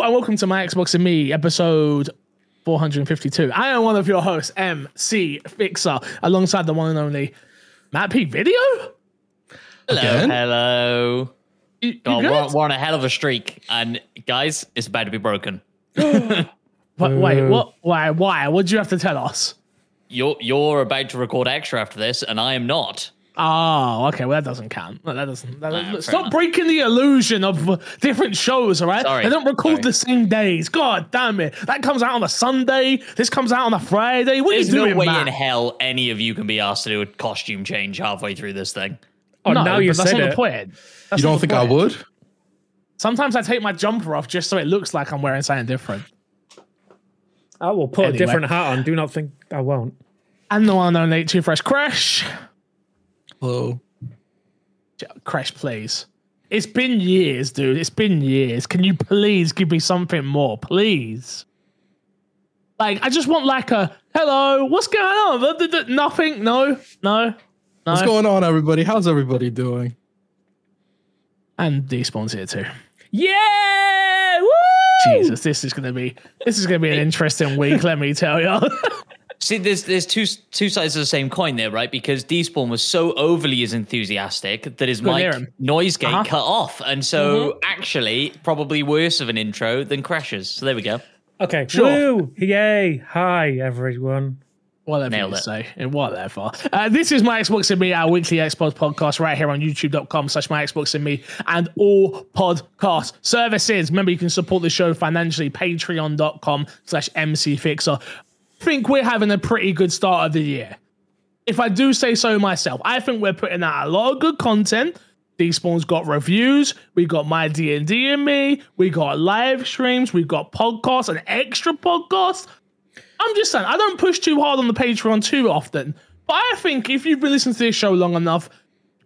Hello and welcome to my Xbox and Me episode 452. I am one of your hosts, MC Fixer, alongside the one and only Matt P. Video. Hello, Again? hello. You, you Oh, we're, we're on a hell of a streak, and guys, it's about to be broken. Wait, wait, what? Why? Why? What do you have to tell us? You're you're about to record extra after this, and I am not. Oh, okay. Well, that doesn't count. No, that doesn't. That, Nah, stop enough. breaking the illusion of different shows. All right, Sorry, they don't record sorry. the same days. God damn it! That comes out on a Sunday. This comes out on a Friday. What There's are you doing, no doing, way Matt? in hell any of you can be asked to do a costume change halfway through this thing. Oh, no, now you but that's said not it. the point. That's You don't the think I would? Sometimes I take my jumper off just so it looks like I'm wearing something different. I will put Anyway. a different hat on. Do not think I won't. And the one and only Too Fresh Crash. Hello. Crash, please. It's been years, dude. It's been years. Can you please give me something more, please? Like, I just want like a hello. What's going on? Th- th- th- Nothing. No. No. No. What's going on, everybody? How's everybody doing? and despawn's here too. Yeah! Woo! Jesus, this is gonna be this is gonna be an interesting week. let me tell you. See, there's there's two two sides of the same coin there, right? Because Despawn was so overly as enthusiastic that his Couldn't mic noise gate Uh-huh. cut off, and so actually probably worse of an intro than Crashes. So there we go. Okay. Sure. Woo! Yay! Hi, everyone. Whatever Nailed you it. say, and whatever. Uh, this is my Xbox and Me, our weekly Xbox podcast, right here on YouTube.com slash my Xbox and Me, and all podcast services. Remember, you can support the show financially, Patreon.com slash MC Fixer. Think we're having a pretty good start of the year. If I do say so myself, I think we're putting out a lot of good content. Despawn's got reviews. We got my D and D and me. We got live streams. We've got podcasts and extra podcasts. I'm just saying, I don't push too hard on the Patreon too often, but I think if you've been listening to this show long enough,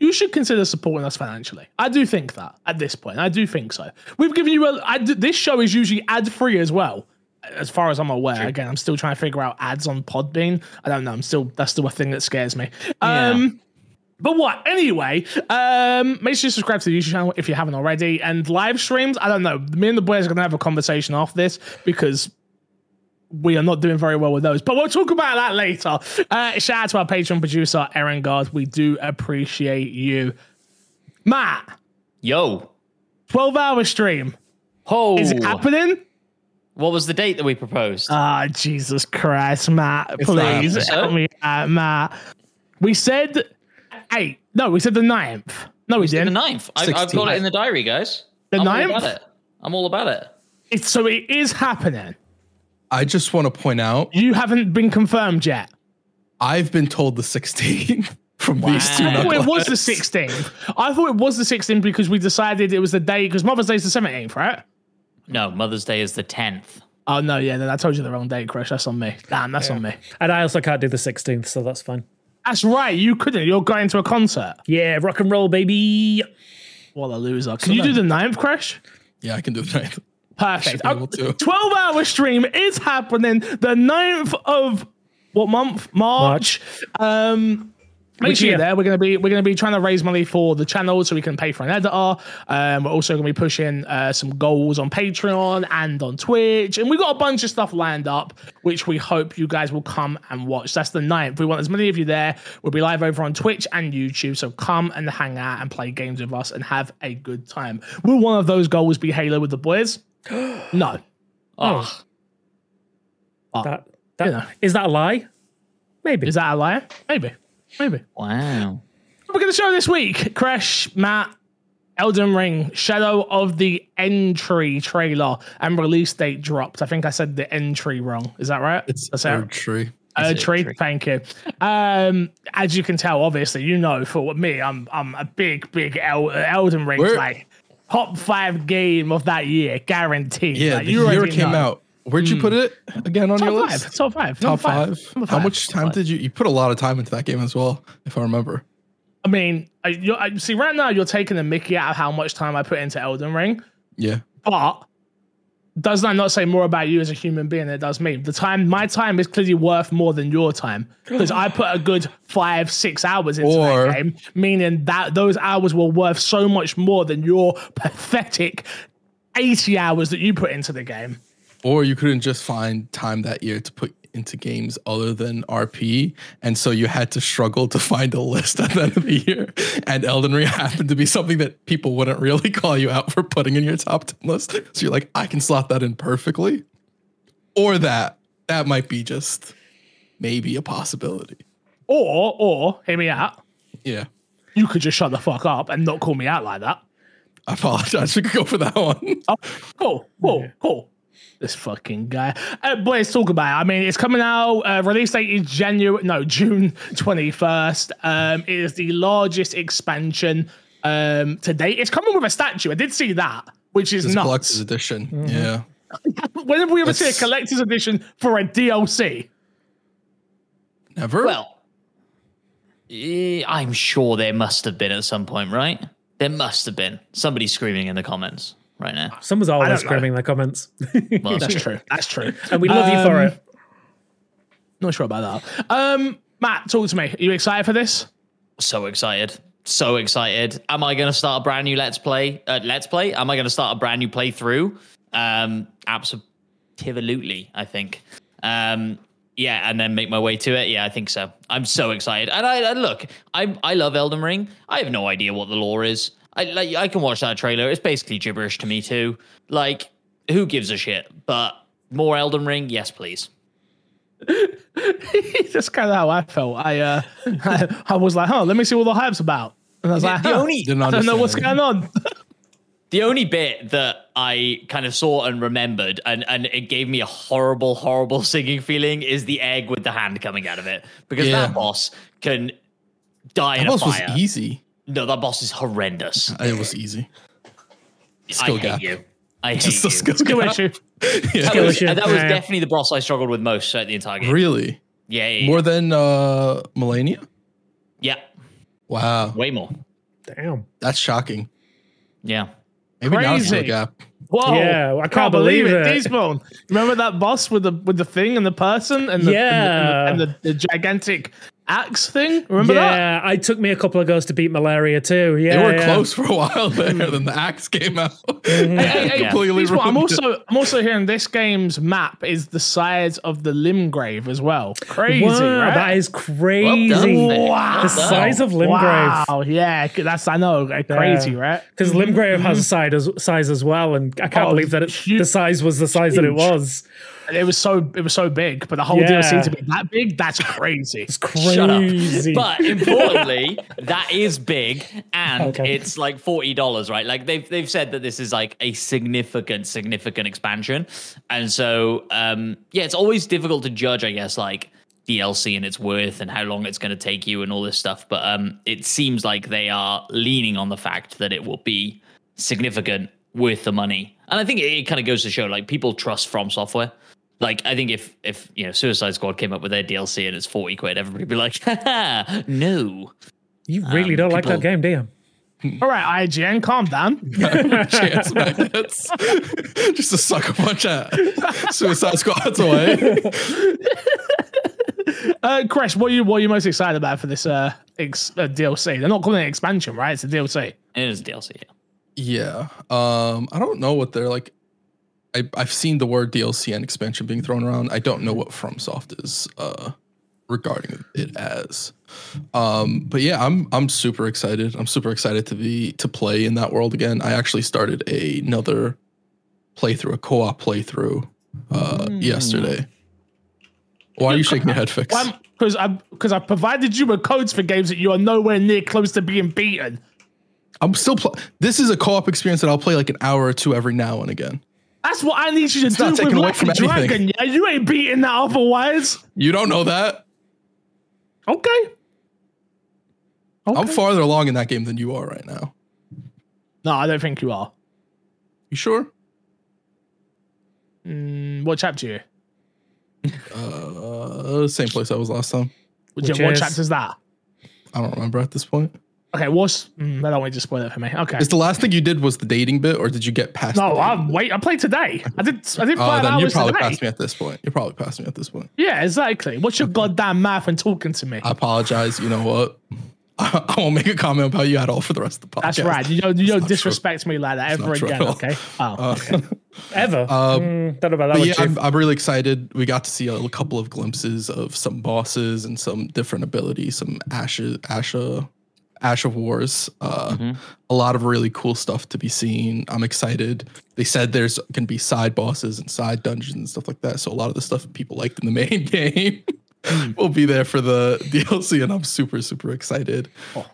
you should consider supporting us financially. I do think that at this point, I do think so. We've given you a. I do, this show is usually ad free as well, as far as I'm aware. Again, I'm still trying to figure out ads on Podbean. I don't know. I'm still that's still a thing that scares me. Um, but what? Anyway, um, make sure you subscribe to the YouTube channel if you haven't already. And live streams, I don't know. Me and the boys are gonna have a conversation after this because we are not doing very well with those. But we'll talk about that later. Uh, shout out to our Patreon producer, Aaron Guard. We do appreciate you. Matt, Yo, 12 hour stream. ho! Is it happening? What was the date that we proposed? Ah, Jesus Christ, Matt. Please help me out, Matt. We said eight. No, we said the ninth. No, we the didn't. ninth. I, I've got it in the diary, guys. The I'm ninth? All about it. I'm all about it. It's, so it is happening. I just want to point out You haven't been confirmed yet. I've been told the 16th from these two Wow. I thought it was the 16th. I thought it was the 16th because we decided it was the day because Mother's Day is the 17th, right? No, Mother's Day is the tenth. Oh no, yeah, then I told you the wrong date, Crush. That's on me. Damn, that's on me. And I also can't do the 16th, so that's fine. That's right. You couldn't. You're going to a concert. Yeah, rock and roll, baby. What a loser. Can you do the ninth, Crush? Yeah, I can do the ninth. Perfect. Should be able to. 12 hour stream is happening the 9th of what month? March. Um Make Which sure you're there. We're gonna be we're gonna be trying to raise money for the channel so we can pay for an editor. Um, we're also gonna be pushing uh, some goals on Patreon and on Twitch, and we've got a bunch of stuff lined up, which we hope you guys will come and watch. That's the 9th. We want as many of you there. We'll be live over on Twitch and YouTube, so come and hang out and play games with us and have a good time. Will one of those goals be Halo with the boys? no. Oh, That, that You know. is that a lie? Maybe. Is that a lie? Maybe. Maybe. wow. We're going to show this week Crash, Matt, Elden Ring, Shadow of the Entry trailer and release date dropped. I think I said the entry wrong. Is that right? It's That's third it. tree. It's tree, thank you. Um, as you can tell, obviously, you know, for me, I'm I'm a big, big El- Elden Ring Where- like top five game of that year, guaranteed. Yeah, Like, the you year it came know. out. Where'd you put hmm. it again on your Top list? five, top five, Top five. number How much time five. did you? You put a lot of time into that game as well, if I remember. I mean, I, I, see, right now you're taking the Mickey out of how much time I put into Elden Ring. Yeah. but does that not say more about you as a human being than it does me? The time, my time is clearly worth more than your time because I put a good five, six hours into Or- that game, meaning that those hours were worth so much more than your pathetic 80 hours that you put into the game. Or you couldn't just find time that year to put into games other than RP. And so you had to struggle to find a list at the end of the year. And Elden Ring happened to be something that people wouldn't really call you out for putting in your top 10 list. So you're like, I can slot that in perfectly. Or that. That might be just maybe a possibility. Or, or, hear me out. Yeah. You could just shut the fuck up and not call me out like that. I apologize. We could go for that one. Oh, cool, cool, cool. This fucking guy. Uh, boy, let's talk about it. I mean, it's coming out. Uh, release date is January, no, June 21st. Um, it is the largest expansion um, to date. It's coming with a statue. I did see that, which is It's a nuts. collector's edition. Yeah. When have we ever seen a collector's edition for a DLC? Never? Well, eh, I'm sure there must have been at some point, right? There must have been somebody screaming in the comments right now. Someone's don't always know. screaming in the comments. Well, That's true. That's true. and we love you for Um, it. Not sure about that. Um, Matt, talk to me. Are you excited for this? so excited. So excited. Am I going to start a brand new Let's Play? Uh, let's Play? Am I going to start a brand new playthrough? Um, absolutely, I think. Um, yeah, and then make my way to it. Yeah, I think so. I'm so excited. And I, I look, I I love Elden Ring. I have no idea what the lore is. I like I can watch that trailer. It's basically gibberish to me too. Like, who gives a shit? But more Elden Ring, yes, please. That's kind of how I felt. I uh, I, I was like, huh, let me see what the hype's about. And I was like, the huh, only- I don't know what's going on. The only bit that I kind of saw and remembered, and, and it gave me a horrible, horrible singing feeling, is the egg with the hand coming out of it. Because Yeah. that boss can die in that a boss was fire. easy. No, that boss is horrendous. It was easy. I Skill hate you. I hate Just you. a skill Skill gap. issue. Yeah. That was, issue. that was Yeah. definitely the boss I struggled with most at the entire game. Really? Yeah, yeah, yeah. More than uh Malenia? yeah, Wow. way more. Damn. That's shocking. Yeah. Maybe now it's Crazy. skill gap. Whoa! Yeah, I can't believe it. Despawn. Remember that boss with the with the thing and the person and the, Yeah. and, the, and the, the gigantic axe thing. Remember that? yeah, I took me a couple of goes to beat malaria too. Yeah, They were yeah. close for a while there. then the axe came out. Mm-hmm. Hey, hey, hey, Yeah. Completely Despawn, I'm also I'm also hearing this game's map is the size of the Limgrave as well. Crazy, Wow, right? that is crazy. Well done, Wow. The size of Limgrave. Wow, yeah, that's I know, crazy, right? Because Limgrave has mm-hmm. a size as, size as well, and I can't Oh, believe that it, huge- the size was the size that it was. It was so it was so big, but the whole Yeah. DLC to be that big, that's crazy. It's Shut up. crazy. But importantly, that is big, and Okay. it's like forty dollars, right? Like they've they've said that this is like a significant, significant expansion, and so um, yeah, it's always difficult to judge, I guess, like DLC and its worth and how long it's going to take you and all this stuff. But um, it seems like they are leaning on the fact that it will be significant, worth the money, and I think it, it kind of goes to show like people trust From Software. Like I think if if you know Suicide Squad came up with their DLC and it's forty quid, everybody would be like, Haha, no. you really um, don't like that game, do you? All right, IGN, calm down. Chance Magnets. Just to suck a bunch of suicide squads away. Uh, Crash, what are you what are you most excited about for this uh, ex- uh DLC? They're not calling it expansion, right? It's a DLC. It is DLC. Yeah. Yeah. Um, I don't know what they're like. I, I've seen the word DLC and expansion being thrown around. I don't know what FromSoft is uh, regarding it as. Um, but yeah, I'm I'm super excited. I'm super excited to be to play in that world again. I actually started a, another playthrough, a co-op playthrough uh, yesterday. Why are you shaking your head, Fix? Because I because I provided you with codes for games that you are nowhere near close to being beaten. I'm still. Pl- this is a co-op experience that I'll play like an hour or two every now and again. That's what I need you to It's do not with taken away from a anything. Dragon. Yeah, you ain't beating that otherwise. You don't know that. Okay. Okay. I'm farther along in that game than you are right now. no, I don't think you are. You sure? Mm, what chapter are you? Uh, same place I was last time. Which, Which what is- chapter is that? I don't remember at this point. Okay, what's? Mm, I don't want you to spoil it for me. Okay. Is the last thing you did was the dating bit, or did you get past? No, I wait. I played today. I did. I did Oh, then hours probably today. past me at this point. You're probably past me at this point. Yeah, exactly. What's your goddamn mouth when talking to me? I apologize. You know what? I won't make a comment about you at all for the rest of the podcast. That's right. You don't, you don't not true. disrespect me like that ever again, okay? Oh, Uh, Ever. Mm, don't know about that yeah, I'm, I'm really excited. We got to see a, couple of glimpses of some bosses and some different abilities, some Asha Asha, Ash of Wars. Uh, A lot of really cool stuff to be seen. I'm excited. They said there's going to be side bosses and side dungeons and stuff like that. So a lot of the stuff people liked in the main game will be there for the DLC, and I'm super super excited.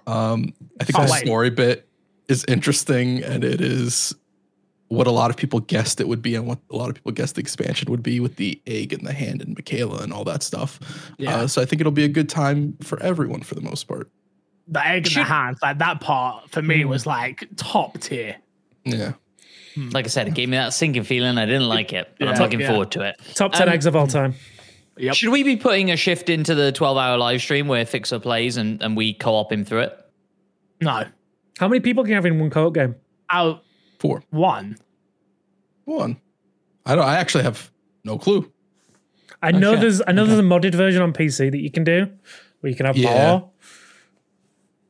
Um, I think Can't the wait. story bit is interesting, and it is what a lot of people guessed it would be and what a lot of people guessed the expansion would be with the egg in the hand and Miquella and all that stuff. Yeah. Uh, so I think it'll be a good time for everyone for the most part. The egg in the Should- hands, like that part for me was like top tier. Yeah. Like I said, it gave me that sinking feeling. I didn't like it, but I'm Yeah. looking Yeah. forward to it. Top 10 um, eggs of all time. Yep. Should we be putting a shift into the 12 hour live stream where Fixer plays and, and we co op him through it? No. How many people can you have in one co-op game? Out Four. one. One. I don't I actually have no clue. I know Okay. there's I know there's a modded version on PC that you can do where you can have Yeah. more.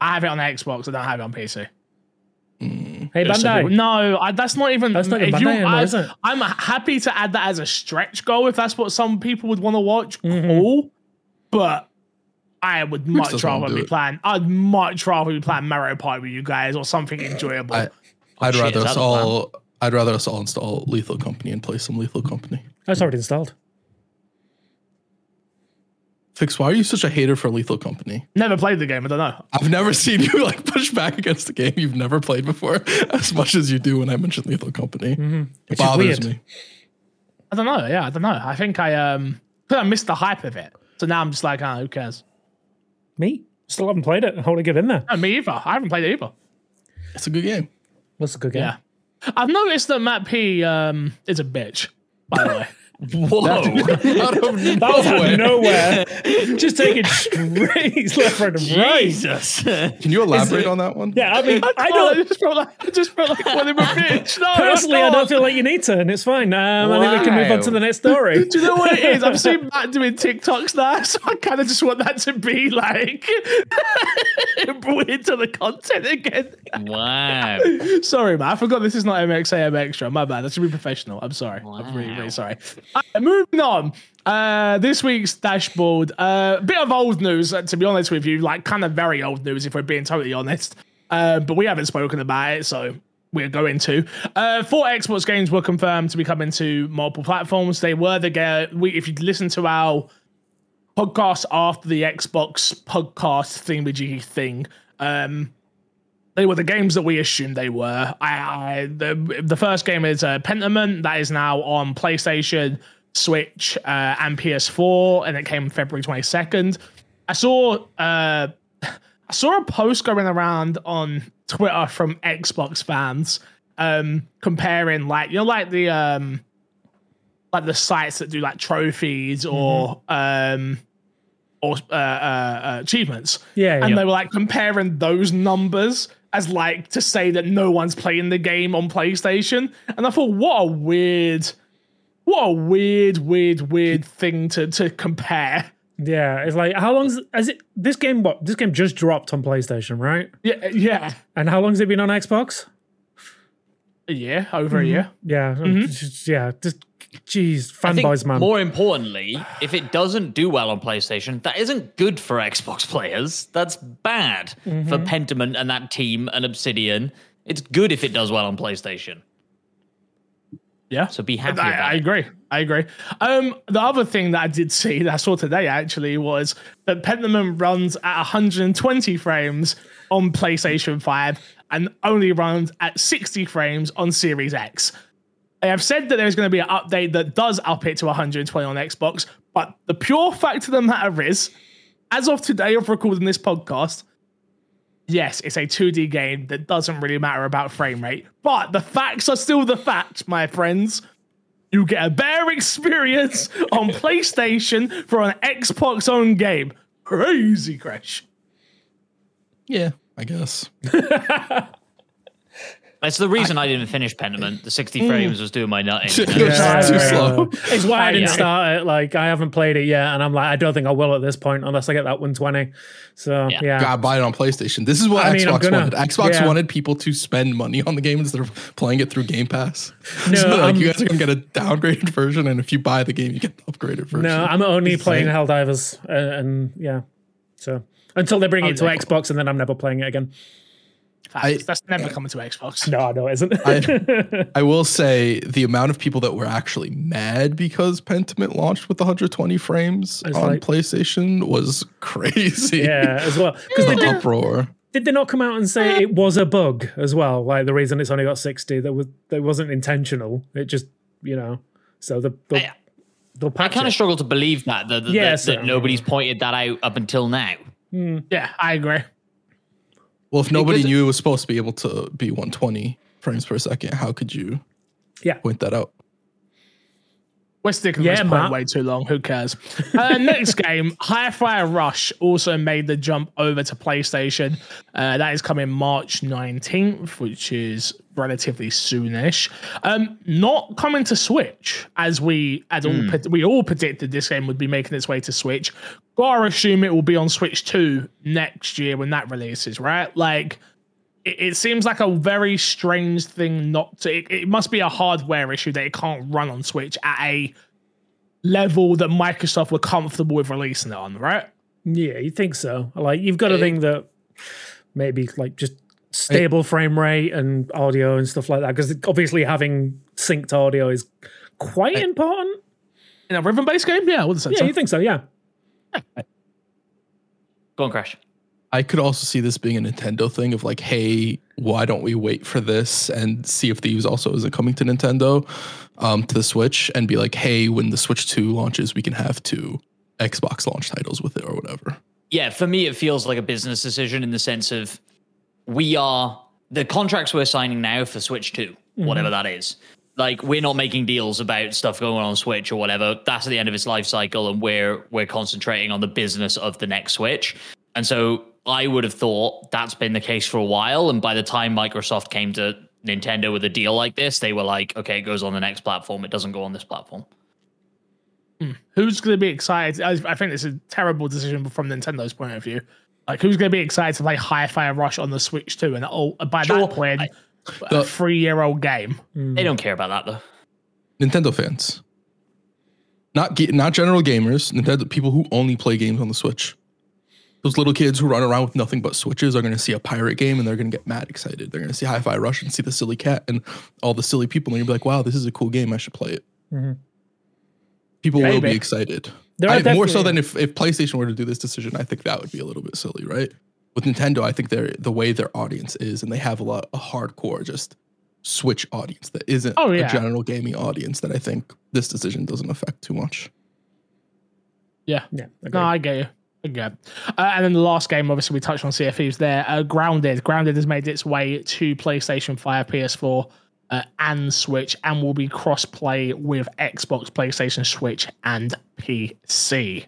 I have it on Xbox. I don't have it on PC. Hey Bandai. No, I, that's not even. That's not even if you- anymore, I, is it? I'm happy to add that as a stretch goal if that's what some people would want to watch. Mm-hmm. Cool, but I would much rather be it. playing. I'd much rather be playing Mario Party with you guys or something enjoyable. I I'd shit, rather us that the plan? all I'd rather us all install Lethal Company and play some Lethal Company. That's already installed. Fix, why are you such a hater for Lethal Company? Never played the game. I don't know. I've never seen you like push back against a game you've never played before as much as you do when I mention Lethal Company. It Which is bothers me. I don't know. Yeah, I don't know. I think I um, I missed the hype of it. So now I'm just like, ah, who cares? Me? Still haven't played it. I want to get in there. No, me either. I haven't played it either. It's a good game. That's a good game. Yeah. I've noticed that Matt P um is a bitch. By the way. Whoa. Out of That was out nowhere. of nowhere. Just taking straight left, right, and right. Jesus. Can you elaborate on that one? Yeah, I mean, I I don't. just felt like I just felt like calling him a bitch. No, Personally, I don't feel like you need to, and it's fine. Um, I think we can move on to the next story. Do you know what it is? I've seen Matt doing TikToks now, so I kind of just want that to be like brought into the content again. Wow. Sorry, man. I forgot this is not MXAM Extra. My bad. I should be professional. I'm sorry. I'm really, really sorry. Uh, moving on. Uh, this week's dashboard. A uh, bit of old news, uh, to be honest with you. Like, kind of very old news, if we're being totally honest. Uh, but we haven't spoken about it, so we're going to. Uh, four Xbox games were confirmed to be coming to multiple platforms. They were the ga- we If you listen to our podcast after the Xbox podcast thingamajiggy thing, um, they were the games that we assumed they were. I, I the the first game is uh, Pentiment that is now on PlayStation, Switch, uh, and PS4, and it came February twenty second. I saw uh, I saw a post going around on Twitter from Xbox fans um, comparing like you know like the um, like the sites that do like trophies or um, or uh, uh, uh, achievements Yeah, and yeah. they were like comparing those numbers as like to say that no one's playing the game on PlayStation. And I thought, what a weird, what a weird, weird, weird thing to to compare. Yeah, it's like how long's has it? This game, what? This game just dropped on PlayStation, right? Yeah, yeah, And how long's it been on Xbox? a year over a year. Mm-hmm. Yeah, mm-hmm. just- yeah. Just, jeez, fanboys, man. more importantly, if it doesn't do well on PlayStation, that isn't good for Xbox players. That's bad for Pentiment and that team and Obsidian. It's good if it does well on PlayStation. Yeah, So be happy I, I agree. I agree. Um, the other thing that I did see that I saw today actually was that Pentiment runs at 120 frames on PlayStation 5 and only runs at 60 frames on Series X. They have said that there's going to be an update that does up it to 120 on Xbox, but the pure fact of the matter is, as of today of recording this podcast, yes, it's a 2D game that doesn't really matter about frame rate, but the facts are still the facts, my friends. You get a better experience on PlayStation for an Xbox owned game. Crazy crash. Yeah, I guess. That's the reason I, didn't finish Pentiment. The 60 frames was doing my nutting. you know? Yeah, too slow. It's why I didn't Yeah. start it. Like I haven't played it yet, and I'm like, I don't think I will at this point unless I get that 120. So Yeah. yeah, Gotta buy it on PlayStation. This is what I mean, Xbox gonna- wanted. Xbox yeah. wanted people to spend money on the game instead of playing it through Game Pass. No, so, like I'm- you guys are gonna get a downgraded version, and if you buy the game, you get the upgraded version. no, I'm only It's playing insane. Helldivers, uh, and yeah, so until they bring it to. Xbox, and then I'm never playing it again. I- That's never coming to Xbox. No, no, it isn't. I, I will say the amount of people that were actually mad because Pentiment launched with 120 frames It's on like- PlayStation was crazy. yeah, as well because they the did. uproar. Did they not come out and say uh, it was a bug as well? Like the reason it's only got 60, that was that wasn't intentional. It just you know, so the they'll, I- they'll I kind it. of struggle to believe that that, that, Yeah, that, so- that nobody's pointed that out up until now. Hmm. Yeah, I agree. Well, if nobody knew it was supposed to be able to be 120 frames per second, how could you yeah, point that out? We're sticking Yeah, with this Matt. point way too long. Who cares? Uh, next game, Hi-Fi Rush also made the jump over to PlayStation. Uh, that is coming March 19th, which is relatively soonish. Um, not coming to Switch, as we as all Hmm. pre- we all predicted this game would be making its way to Switch. Gotta assume it will be on Switch 2 next year when that releases, right? Like it, it seems like a very strange thing not to. It, it must be a hardware issue that it can't run on Switch at a level that Microsoft were comfortable with releasing it on, right? yeah, you think so? Like you've got to think that maybe like just stable frame rate and audio and stuff like that because obviously having synced audio is quite important. In a rhythm-based game, yeah, I would say Yeah, so. you think so? Yeah. Go on, Crash. I could also see this being a Nintendo thing of like, hey, why don't we wait for this and see if Thieves also isn't coming to Nintendo, um, to the Switch, and be like, hey, when the Switch 2 launches, we can have two Xbox launch titles with it or whatever. Yeah, for me, it feels like a business decision in the sense of we are the contracts we're signing now for Switch 2, mm-hmm. whatever that is. Like we're not making deals about stuff going on Switch or whatever. That's at the end of its life cycle, and we're we're concentrating on the business of the next Switch. And so I would have thought that's been the case for a while. And by the time Microsoft came to Nintendo with a deal like this, they were like, okay, it goes on the next platform. It doesn't go on this platform. Hmm. Who's going to be excited? I, I think it's a terrible decision from Nintendo's point of view. Like, who's going to be excited to play Hi-Fi Rush on the Switch too? And oh, by Sure. that point, I- a The- three-year-old game. Mm. They don't care about that though. Nintendo fans, not ga- not general gamers, Nintendo people who only play games on the Switch. Those little kids who run around with nothing but switches are going to see a pirate game and they're going to get mad excited. They're going to see Hi-Fi Rush and see the silly cat and all the silly people, and you're gonna be like, "Wow, this is a cool game. I should play it." Mm-hmm. People will be excited. There are I, more so than if, if PlayStation were to do this decision, I think that would be a little bit silly, right? With Nintendo, I think they're the way their audience is, and they have a lot a hardcore just Switch audience that isn't Oh, yeah. a general gaming audience that I think this decision doesn't affect too much. Yeah. Yeah. agreed. No, I get you. I get. Uh, and then the last game, obviously, we touched on Sea of Thieves there. Uh, Grounded. Grounded has made its way to PlayStation 5, PS4, uh, and Switch, and will be cross-play with Xbox, PlayStation, Switch, and PC.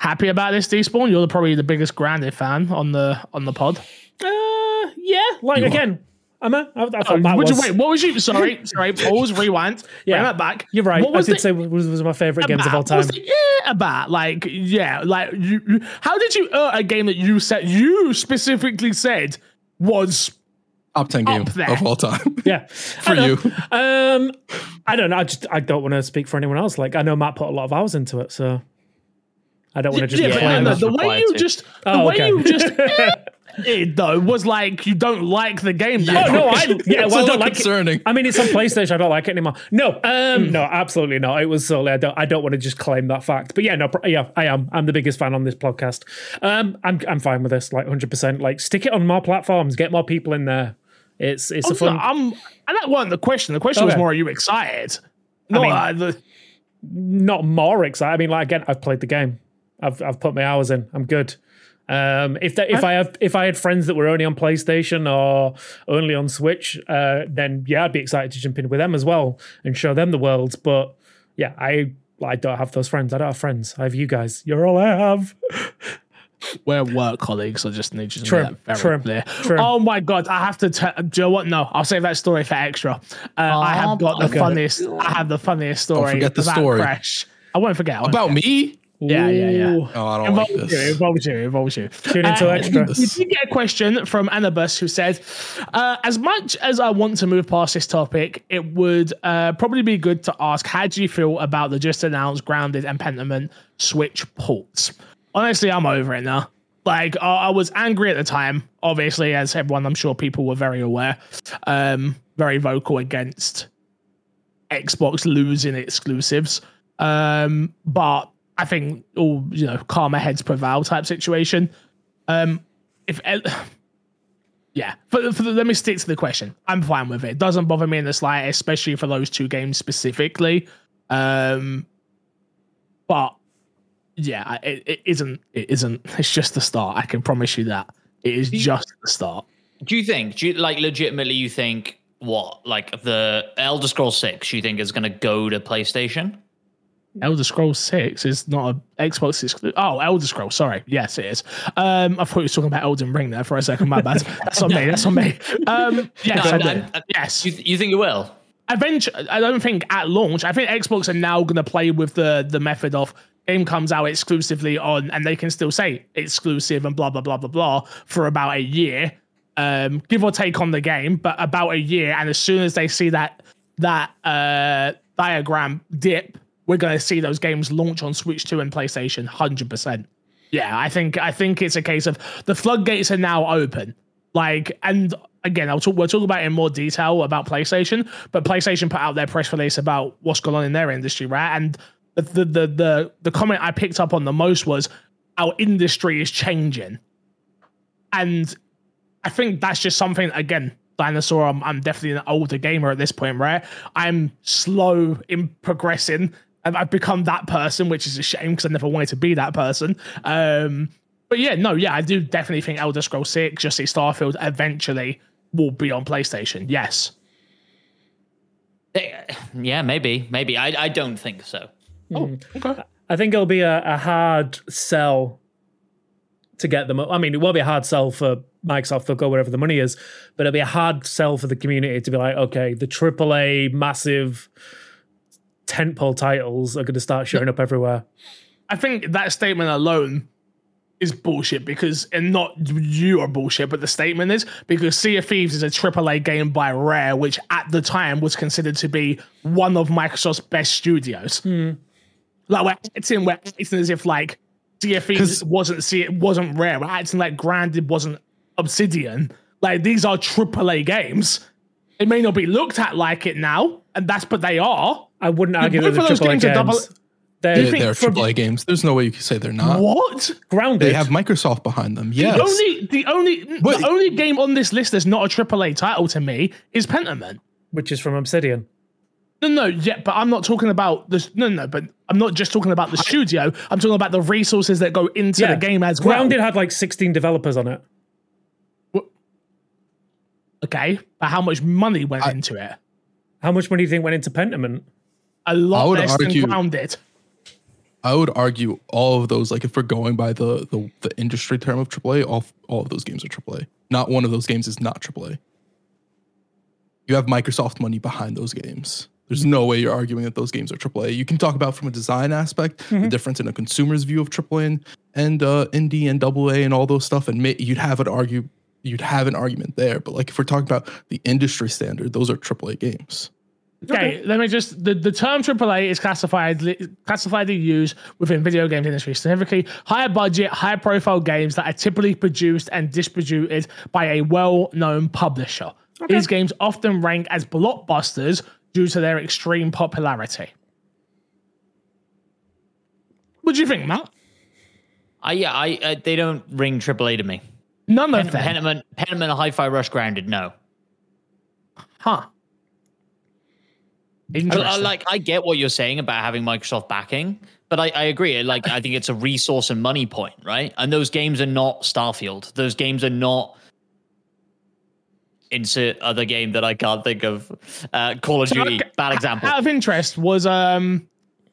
Happy about this, Despawn? You're the, probably the biggest Grounded fan on the on the pod. Uh, yeah. Like You are. again, I'm a, I, I thought Oh, was. you wait? What was you? Sorry, sorry. Pause. Rewind. Yeah. Bring that back. You're right. What I was did the- say was, was my favorite games of all about? time. The yeah about? Like, yeah, like you, you. How did you uh, a game that you said you specifically said was Top ten game there. of all time Yeah, for I you. Um, I don't know. I just I don't want to speak for anyone else. Like I know Matt put a lot of hours into it, so I don't want to just yeah, but claim no, that. the way you to. just the Oh, way okay. you just it though was like you don't like the game. that Oh no. I yeah, It's well, a I little don't like it. concerning. I mean, it's on PlayStation. I don't like it anymore. No, Hmm. um, no, absolutely not. It was solely. I don't. I don't want to just claim that fact. But yeah, no, yeah, I am. I'm the biggest fan on this podcast. Um, I'm I'm fine with this. Like 100. percent Like stick it on more platforms. Get more people in there. It's it's a fun. I'm, and that wasn't the question. The question was more: Are you excited? No, mean- uh, the, not more excited. I mean, like again, I've played the game. I've I've put my hours in. I'm good. Um, if that, if I have if I had friends that were only on PlayStation or only on Switch, uh, then yeah, I'd be excited to jump in with them as well and show them the world. But yeah, I I don't have those friends. I don't have friends. I have you guys. You're all I have. We're work colleagues. I just need you to True, make that true, very clear. true. Oh my god, I have to. T- do you know what? No, I'll save that story for extra. Uh, I have got the okay. funniest. I have the funniest story. forget the about story. Crash. I won't forget. I won't About forget. me? Yeah, yeah, yeah. Oh, I don't like Involves you, this. involves you, involves you. Tune into Uh, extra. We did get a question from Annabus who said, uh, as much as I want to move past this topic, it would uh, probably be good to ask, how do you feel about the just announced Grounded and Pentiment Switch ports? Honestly, I'm over it now. Like, I, I was angry at the time, obviously, as everyone, I'm sure people were very aware, um, very vocal against Xbox losing exclusives. Um, but I think all you know, calmer heads prevail type situation. Um, if yeah, for, for the, let me stick to the question. I'm fine with it. It doesn't bother me in the slightest, especially for those two games specifically. Um, but yeah, it, it isn't. It isn't. It's just the start. I can promise you that. It is just the start. Do you think? Do you like legitimately? You think what? Like the Elder Scrolls Six? You think is going to go to PlayStation? Elder Scrolls Six is not a Xbox exclusive. Oh, Elder Scrolls. Sorry, yes, it is. Um, I thought you were talking about Elden Ring there for a second. My bad. That's on me. That's on me. Um, yes, No, I I- do. I- yes. You, th- you think it will? Eventually, I don't think at launch. I think Xbox are now going to play with the the method of game comes out exclusively on, and they can still say exclusive and blah blah blah blah blah for about a year, um, give or take on the game, but about a year. And as soon as they see that that uh, diagram dip, we're going to see those games launch on Switch Two and PlayStation, hundred percent. Yeah, I think I think it's a case of the floodgates are now open. Like, and again, I'll talk. We'll talk about it in more detail about PlayStation, but PlayStation put out their press release about what's going on in their industry, right? And the the the the, the comment I picked up on the most was our industry is changing, and I think that's just something again. Dinosaur, I'm, I'm definitely an older gamer at this point, right? I'm slow in progressing. and I've become that person, which is a shame because I never wanted to be that person. Um, but yeah, no, yeah, I do definitely think Elder Scrolls 6, just say Starfield, eventually will be on PlayStation. Yes. Eh, Yeah, maybe, maybe. I I don't think so. Oh, hmm. okay. I think it'll be a, a hard sell to get them. I mean, it won't be a hard sell for Microsoft. They'll go wherever the money is, but it'll be a hard sell for the community to be like, okay, the AAA massive tentpole titles are going to start showing up everywhere. I think that statement alone is bullshit because, and not you are bullshit, but the statement is because Sea of Thieves is a AAA game by Rare, which at the time was considered to be one of Microsoft's best studios. Hmm. Like we're acting, we're acting as if like Sea of Thieves 'Cause- wasn't see it wasn't Rare. We're acting like Grounded wasn't Obsidian. Like these are AAA games. They may not be looked at like it now, and that's but they are. I wouldn't argue that both the those AAA games games. are double- They're, Do you They, think they're from- AAA games. There's no way you can say they're not. What? grounded. They have Microsoft behind them. Yes. The only the only But- the only game on this list that's not a AAA title to me is Pentiment. which is from Obsidian. No, no, yeah, but I'm not talking about this. No, no, but I'm not just talking about the studio. I'm talking about the resources that go into the game as well. Grounded had like 16 developers on it. Okay, but how much money went into it? How much money do you think went into Pentiment? A lot I would less argue- than Grounded. I would argue all of those, like if we're going by the the, the industry term of AAA, all all of those games are AAA. Not one of those games is not AAA. You have Microsoft money behind those games. There's no way you're arguing that those games are AAA. You can talk about from a design aspect, the difference in a consumer's view of AAA and, and uh, indie and AA and all those stuff, and may, you'd have an argue, you'd have an argument there. But like if we're talking about the industry standard, those are AAA games. Okay, let me just the, the term AAA is classified classified and used within video games industry, specifically higher budget, high profile games that are typically produced and distributed by a well known publisher. These games often rank as blockbusters due to their extreme popularity. What do you think, Matt? I yeah, I uh, they don't ring AAA to me. None of them, Pentiment, Pentiment, Hi-Fi Rush, Grounded, no. huh? I- Interesting. I, like I get what you're saying about having Microsoft backing, but I, I agree. Like I think it's a resource and money point, right? And those games are not Starfield. Those games are not insert other game that I can't think of. Uh, Call of Duty, okay, bad example. Out of interest, was um,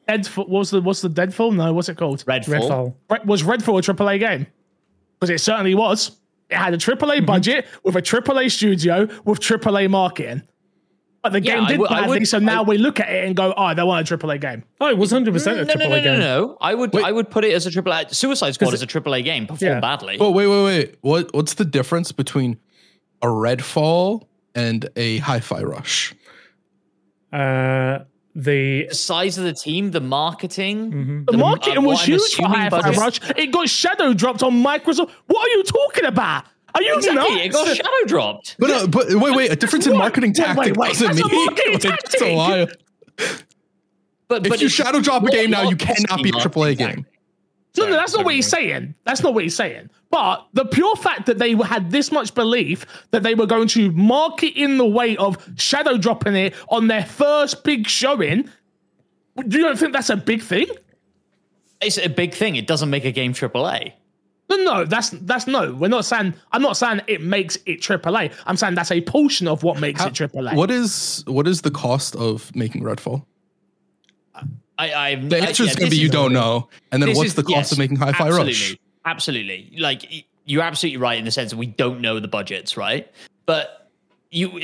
Deadfall? What's the what's the Deadfall? No, what's it called? Redfall. Redfall. Red- Was Redfall a AAA game? because it certainly was. It had a AAA Mm-hmm. budget with a AAA studio with AAA marketing. But the Yeah, game I did would- I badly, would- so now I- we look at it and go, oh, they want a AAA game. Oh, it was 100% a No, triple no, A no, no, game. no. I would, I would put it as a triple A. Suicide Squad is a triple A game. Performed Yeah. badly. Oh wait, wait, wait. What what's the difference between a Redfall and a Hi-Fi Rush? Uh, the the size of the team, the marketing. Mm-hmm. The The- marketing uh, was huge for Hi-Fi budget- Rush. It got shadow dropped on Microsoft. What are you talking about? Are you Exactly, it got shadow dropped. But uh, but wait, wait. A difference in What? marketing Wait, wait, tactic wait, doesn't that's a mean marketing like, tactic. it's a lie. But, If you shadow drop a game now, you cannot be a marketing AAA tactic. game. No, no, that's not what he's saying. That's not what he's saying. But the pure fact that they had this much belief that they were going to market in the way of shadow dropping it on their first big showing, do you don't think that's a big thing? It's a big thing. It doesn't make a game AAA. No, no, that's that's no. We're not saying. I'm not saying it makes it AAA. I'm saying that's a portion of what makes it AAA. What is what is the cost of making Redfall? I, I The answer is going to be you don't know. And then what's is- the cost yes, of making Hi-Fi absolutely, Rush? Absolutely. Like you're absolutely right in the sense that we don't know the budgets, right? But you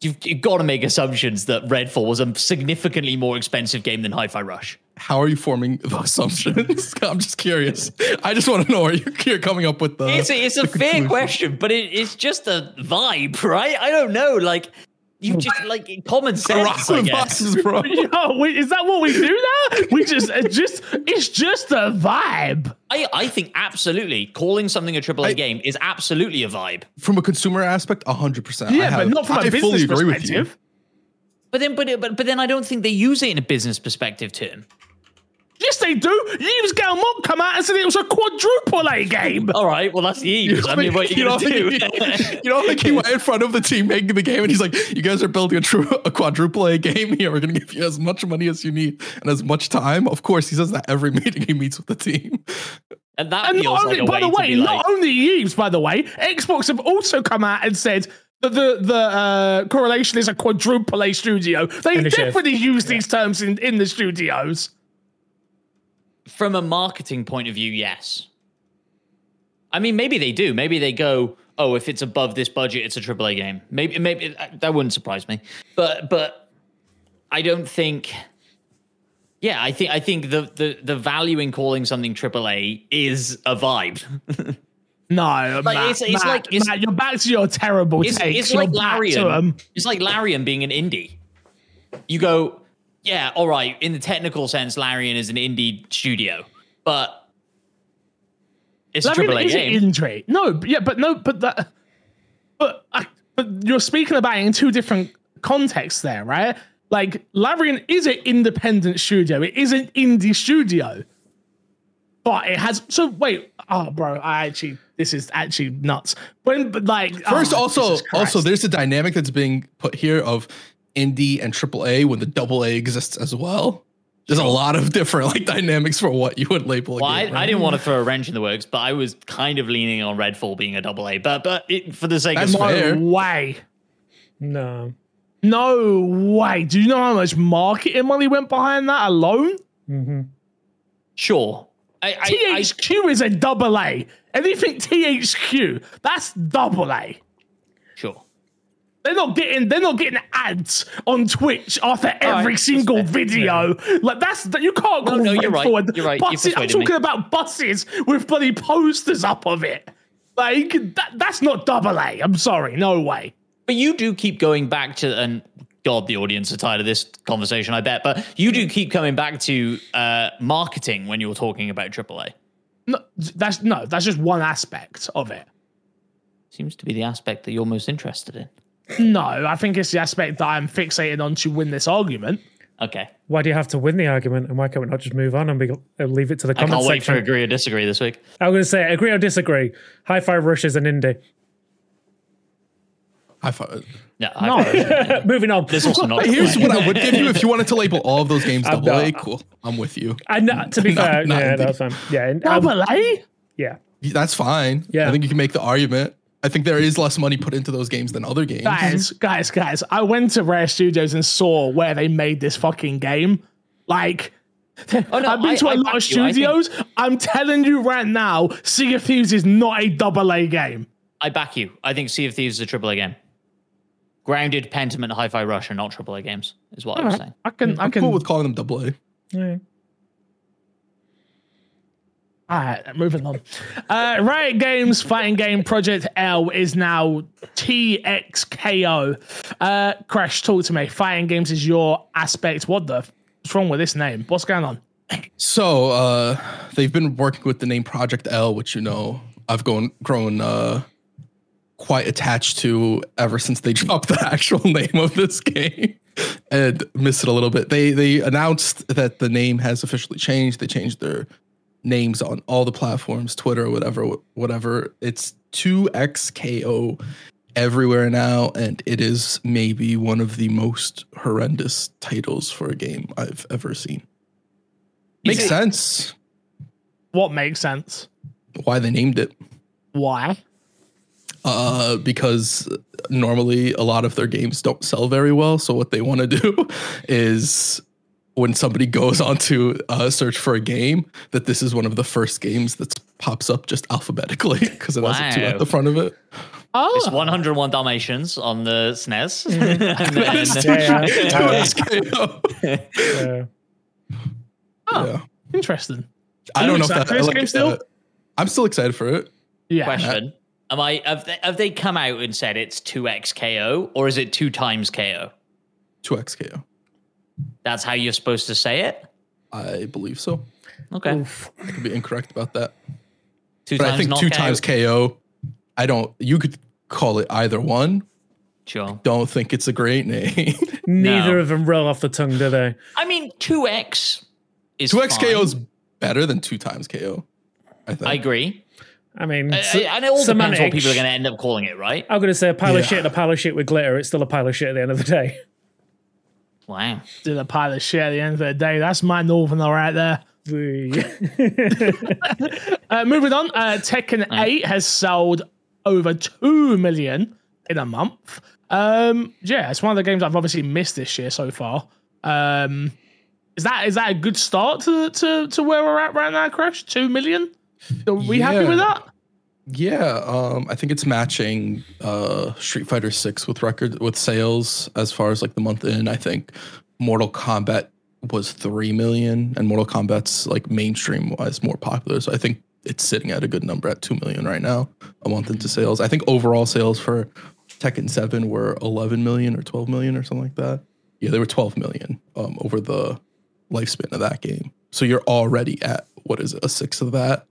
you've, you've got to make assumptions that Redfall was a significantly more expensive game than Hi-Fi Rush. How are you forming the assumptions? I'm just curious. I just want to know where you- you're coming up with the. It's a, it's a fair question, but it, it's just a vibe, right? I don't know. Like you just like common sense. Rock I guess. bosses, bro. Yo, wait, is that what we do now? We just, it's just, it's just a vibe. I, I think absolutely calling something a AAA I- game is absolutely a vibe. From a consumer aspect, 100%. I Yeah, but have- not from a I business fully agree with you. perspective. But then, but, but but then I don't think they use it in a business perspective term. Yes, they do. Yves Guillemot come out and said it was a quadruple A game. All right, well that's the Eves. I mean, what are you, don't gonna do? think he, you don't think he went in front of the team making the game and he's like, "You guys are building a true a quadruple A game here. We're going to give you as much money as you need and as much time." Of course, he says that every meeting he meets with the team. and that And feels not like only, a by way the way, be not like, only Yves, by the way, Xbox have also come out and said that the the uh, correlation is a quadruple A studio. They definitely use these terms in, in the studios. From a marketing point of view, yes. I mean, maybe they do. Maybe they go, "Oh, if it's above this budget, it's a AAA game." Maybe, maybe uh, that wouldn't surprise me. But, but I don't think. Yeah, I think I think the the the value in calling something AAA is a vibe. No, Like, Matt, it's- it's Matt, like- it's- Matt, you're back to your terrible It's, takes. it's like Larian. It's like Larian being an indie. You go, yeah, all right. In the technical sense, Larian is an indie studio, but it's a Larian AAA is an game. indie. No, but yeah, but no, but that, but I, but you're speaking about it in two different contexts there, right? Like Larian is an independent studio. It is an indie studio, but it has. So wait, oh, bro, I actually this is actually nuts. When but like First, oh, also, also, there's a dynamic that's being put here of indie and triple A when the double A exists as well. There's a lot of different like dynamics for what you would label. A Well, I, game, I right? didn't want to throw a wrench in the works, but I was kind of leaning on Redfall being a double A. But but it, for the sake That's of no fair. way. No. No way. Do you know how much marketing money went behind that alone? Mm-hmm. sure, I, I, I THQ is a double A. Anything THQ, that's double A. They're not getting they're not getting ads on Twitch after every right, single fair. video. Like that's that you can't No, call no, you're right. Redfall You're right. Buses. I'm persuaded me. talking about buses with bloody posters up of it. Like that, that's not double A. I'm sorry, no way. But you do keep going back to, and God, the audience are tired of this conversation, I bet. But you do keep coming back to uh, marketing when you're talking about AAA. No, that's no, that's just one aspect of it. Seems to be the aspect that you're most interested in. No, I think it's the aspect that I'm fixated on to win this argument. Okay. Why do you have to win the argument, and why can't we not just move on and be, uh, leave it to the I comments can't wait section? for agree or disagree this week. I'm going to say agree or disagree. High Five Rush is an indie. High five. No, No. I, Moving on. this also not. Here's what I would give you if you wanted to label all of those games double A. Cool, I'm with you. And uh, to be Not- fair, not yeah, that's fine. Yeah, and, um, Double A? yeah. That's fine. Yeah. I think you can make the argument. I think there is less money put into those games than other games. Guys, guys, guys, I went to Rare Studios and saw where they made this fucking game. Like, Oh, no, I've been I- to a I lot of back you. I think- studios. I'm telling you right now, Sea of Thieves is not a double A game. I back you. I think Sea of Thieves is a AAA game. Grounded, Pentiment, Hi-Fi Rush are not AAA games, is what I was saying. I can, I I'm can. cool with calling them double A. Yeah. All right, moving on. Uh, Riot Games fighting game Project L is now 2XKO. Uh, Crash, talk to me. Fighting games is your aspect. What the? f- What's wrong with this name? What's going on? So uh, they've been working with the name Project L, which you know I've gone grown uh, quite attached to ever since they dropped the actual name of this game and missed it a little bit. They they announced that the name has officially changed. They changed their names on all the platforms, Twitter, whatever, whatever. It's two XKO everywhere now, and it is maybe one of the most horrendous titles for a game I've ever seen. Makes it- sense What makes sense? why they named it. Why? Uh, because normally a lot of their games don't sell very well. So what they want to do is when somebody goes on to uh, search for a game, that this is one of the first games that pops up just alphabetically because it has a two at the front of it. Oh, It's 101 Dalmatians on the SNES. And then- Yeah, yeah. SKO. Yeah. Oh. Yeah. interesting. I don't know if excited that. for this like, game still? uh, I'm still excited for it. Yeah. Question: Am I have they, have they come out and said it's two x KO or is it two times KO? Two XKO. That's how you're supposed to say it. I believe so. Okay, I could be incorrect about that. two But times I think two knockout? times KO. I don't. You could call it either one. Sure. Don't think it's a great name. Neither No. of them roll off the tongue, do they? I mean, two x is Two X KO is better than two times KO. I think. I agree, I mean, I- s- I- and it all depends what people are going to end up calling it, right? I'm going to say a pile of shit and a pile of shit with glitter. It's still a pile of shit at the end of the day. Wow. Did a pile of shit at the end of the day. That's my northerner right there. Uh, moving on, uh, Tekken 8 has sold over 2 million in a month. Um, yeah, it's one of the games I've obviously missed this year so far. Um, is that is that a good start to to, to where we're at right now, Crash? 2 million? Are we happy with that? Yeah, um, I think it's matching uh, Street Fighter Six with record with sales as far as like the month in. I think Mortal Kombat was three million, and Mortal Kombat's like mainstream wise more popular. So I think it's sitting at a good number at two million right now, a month into sales. I think overall sales for Tekken Seven were eleven million or twelve million or something like that. Yeah, they were twelve million um, over the lifespan of that game. So you're already at what is it, a sixth of that,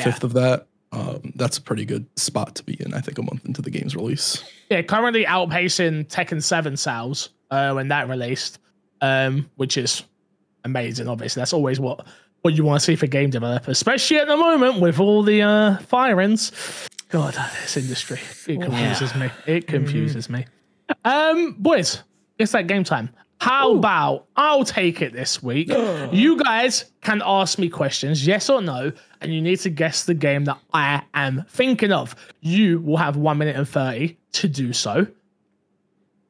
a fifth of that. Um, that's a pretty good spot to be in. I think a month into the game's release. Yeah, currently outpacing Tekken 7 sales uh, when that released, um, which is amazing. Obviously, that's always what what you want to see for game developers, especially at the moment with all the uh, firings. God, this industry it confuses me. It confuses me. Um, boys, it's that game time. How about I'll take it this week? you guys can ask me questions, yes or no, and you need to guess the game that I am thinking of. You will have one minute and 30 to do so.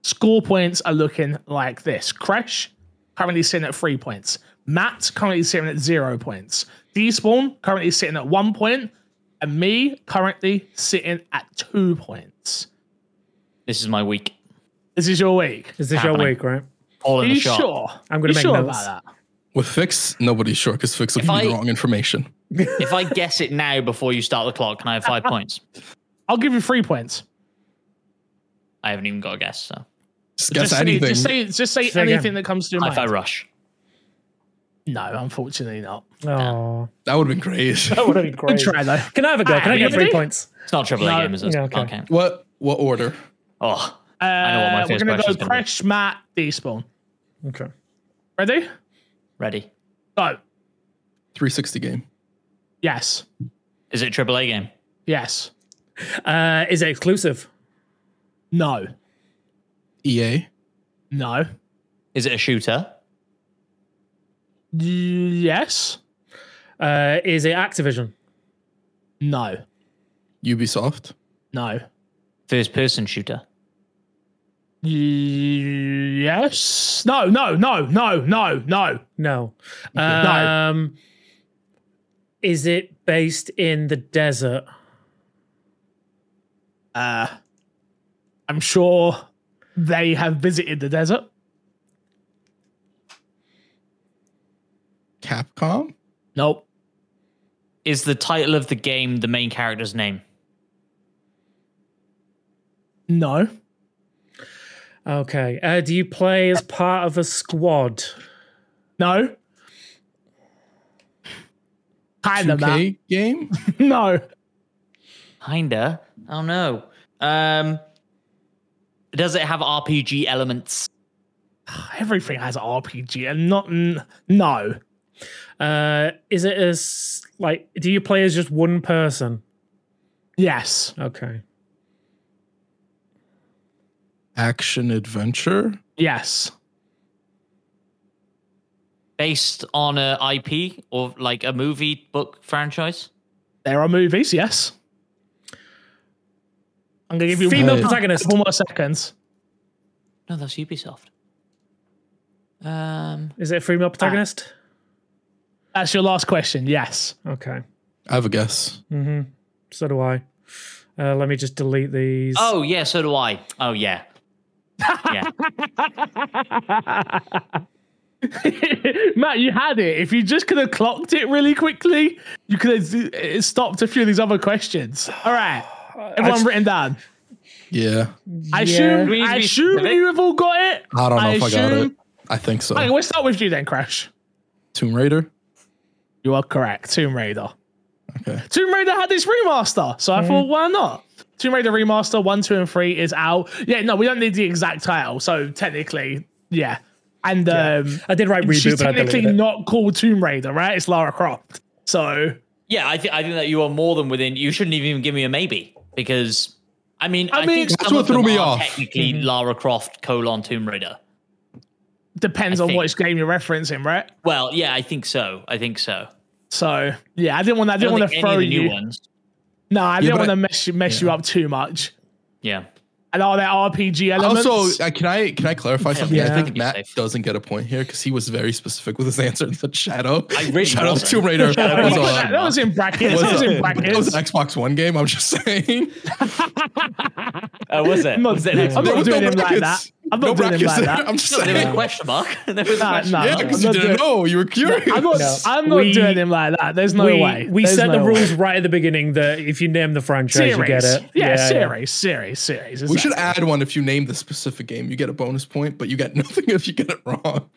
Score points are looking like this. Crash currently sitting at three points. Matt currently sitting at zero points. Despawn currently sitting at one point, and me currently sitting at two points. This is my week. This is your week. This is this your Happening. week, right? All Are in the you shot. sure? I'm gonna You make sure notes. about that. With Fix, nobody's sure because Fix will If give you the wrong information. If I guess it now before you start the clock, can I have five points? I'll give you three points. I haven't even got a guess. So Just guess just say, anything. Just say, just say Say anything again. that comes to your Hi-Fi mind. Rush. No, unfortunately not. Oh, that would have been great. that would have been Good great. try though. Can I have a go? Can I Ah, get three really? points? It's not a triple A No, game, is it? yeah, okay. okay. what what order? Oh, Uh, know what my we're first gonna go question's gonna be. Crash, Matt, Despawn. Okay. Ready? ready. Go. 360 game. Yes. Is it a triple A game? Yes. Uh, is it exclusive? No. EA. No. Is it a shooter? Yes. Uh, is it Activision? No. Ubisoft. No. First person shooter? Yes. No, no, no, no, no, no. No. Um, is it based in the desert? Uh, I'm sure they have visited the desert. Capcom? Nope. Is the title of the game the main character's name? No. Okay. Uh, do you play as part of a squad? No. Kind of, Matt. 2K game? No. Kinda. Oh no. Um, does it have RPG elements? Everything has RPG and not. N- no. Uh, is it as like? Do you play as just one person? Yes. Okay. Action adventure? Yes. Based on a IP or like a movie book franchise? There are movies, yes. I'm going to give you Female one, protagonist. One more seconds. No, that's Ubisoft. Um, Is it a female protagonist? That's your last question. Yes. Okay. I have a guess. So do I. Uh, let me just delete these. oh yeah, so do I. Oh yeah. Yeah. Matt, you had it. If you just could have clocked it really quickly, you could have stopped a few of these other questions. All right. Everyone written down. Yeah. I Yeah. assume, We need to I be assume you have all got it. I don't know if I got it. I think so. Okay, we'll start with you then, Crash. Tomb Raider? You are correct. Tomb Raider. Okay. Tomb Raider had this remaster, so I hmm. thought, why not? Tomb Raider remaster one, two, and three is out. Yeah, no, we don't need the exact title, so technically, yeah. And um, I did write she's reboot, but technically deleted it. not called Tomb Raider, right? It's Lara Croft. So Yeah, I think I think that you are more than within. You shouldn't even give me a maybe because I mean I, I mean, think that's some what of them threw me are off. technically Lara Croft colon Tomb Raider. depends I on think- which game you're referencing, right? Well, yeah, I think so. I think so. So yeah, I didn't want. I I didn't don't want think to any throw of the new you. ones. No, I Yeah, didn't want to mess you mess you up too much. Yeah. And all that RPG elements? Also, uh, can I can I clarify something? Yeah. I think Matt safe. doesn't get a point here because he was very specific with his answer in the Shadow. I really Shadow wasn't. Tomb Raider. Shadow was that, of a- Tomb that was in brackets. was That was a- in that was an Xbox One game. I'm just saying. Oh, was it? I'm not, was it I'm not was doing no him like that. Brackets. I'm No not doing him brackets like there. that. I'm just No, there was a saying. question mark. there was Nah, question nah. Yeah, I'm because you not didn't doing- know. You were curious. I'm not, No. I'm not We- doing him like that. There's no we way. we There's set the no rules right at the beginning that if you name the franchise, you get Series. it. Yeah, series, series, series. We should add one if you name the specific game. You get a bonus point, but you get nothing if you get it wrong.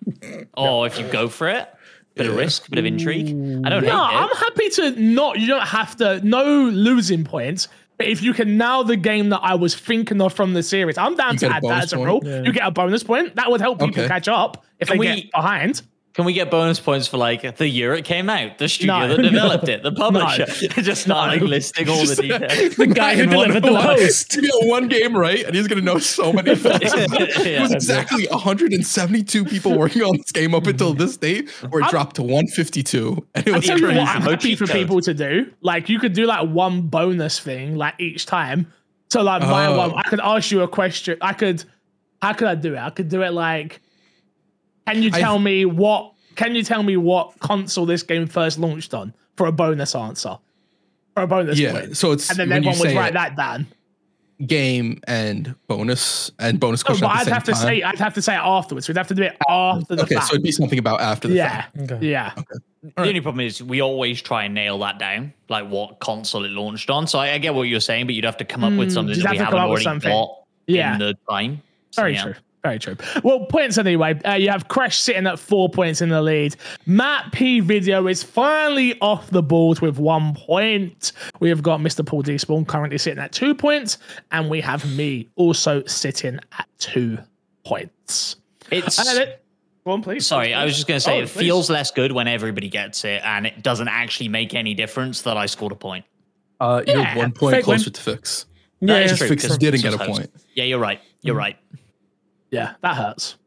Oh, if you go for it, bit of risk, bit of intrigue. I don't No, hate I'm happy to not. You don't have to. No losing points. But if you can now the game that I was thinking of from the series, I'm down You to a add that as a rule. Yeah. You get a bonus point. That would help people Okay. catch up if Can they we- get behind. Can we get bonus points for like the year it came out, the studio No, that no. developed it, the publisher? Just start like No. listing all the details. The guy who In delivered the one- post. You get one game right, and he's gonna know so many facts. It was exactly 172 people working on this game up until mm-hmm. this date, where it dropped to 152, and it was Tell you crazy. what, I'm happy for people to do. Like you could do like one bonus thing like each time. So like my Oh. one, I could ask you a question. I could, how could I do it? I could do it like, can you I- tell me what? Can you tell me what console this game first launched on for a bonus answer? For a bonus Yeah, point. so it's And then when you everyone would write it, that down. game and bonus and bonus No, question. but at I'd the have to time. say I'd have to say it afterwards. We'd have to do it after the Okay, fact. so it'd be something about after the yeah, fact. Okay. yeah. The only problem is we always try and nail that down, like what console it launched on. So I, I get what you're saying, but you'd have to come up with mm, something you'd that we have to come haven't up with already something. got Yeah. in the time. So, Very yeah. true. Very true. Well, points anyway. Uh, you have Crash sitting at four points in the lead. Matt P Video is finally off the board with one point. We have got Mr. Paul Despawn currently sitting at two points, and we have me also sitting at two points. It's And then it, go on, please. sorry, I was just going to say Oh, it please. feels less good when everybody gets it, and it doesn't actually make any difference that I scored a point. Uh, Yeah, you're one point fake win. closer to fix. Yeah, that is Yeah. true, Fix 'cause didn't get a host. point. Yeah, you're right. You're right. Yeah, that hurts.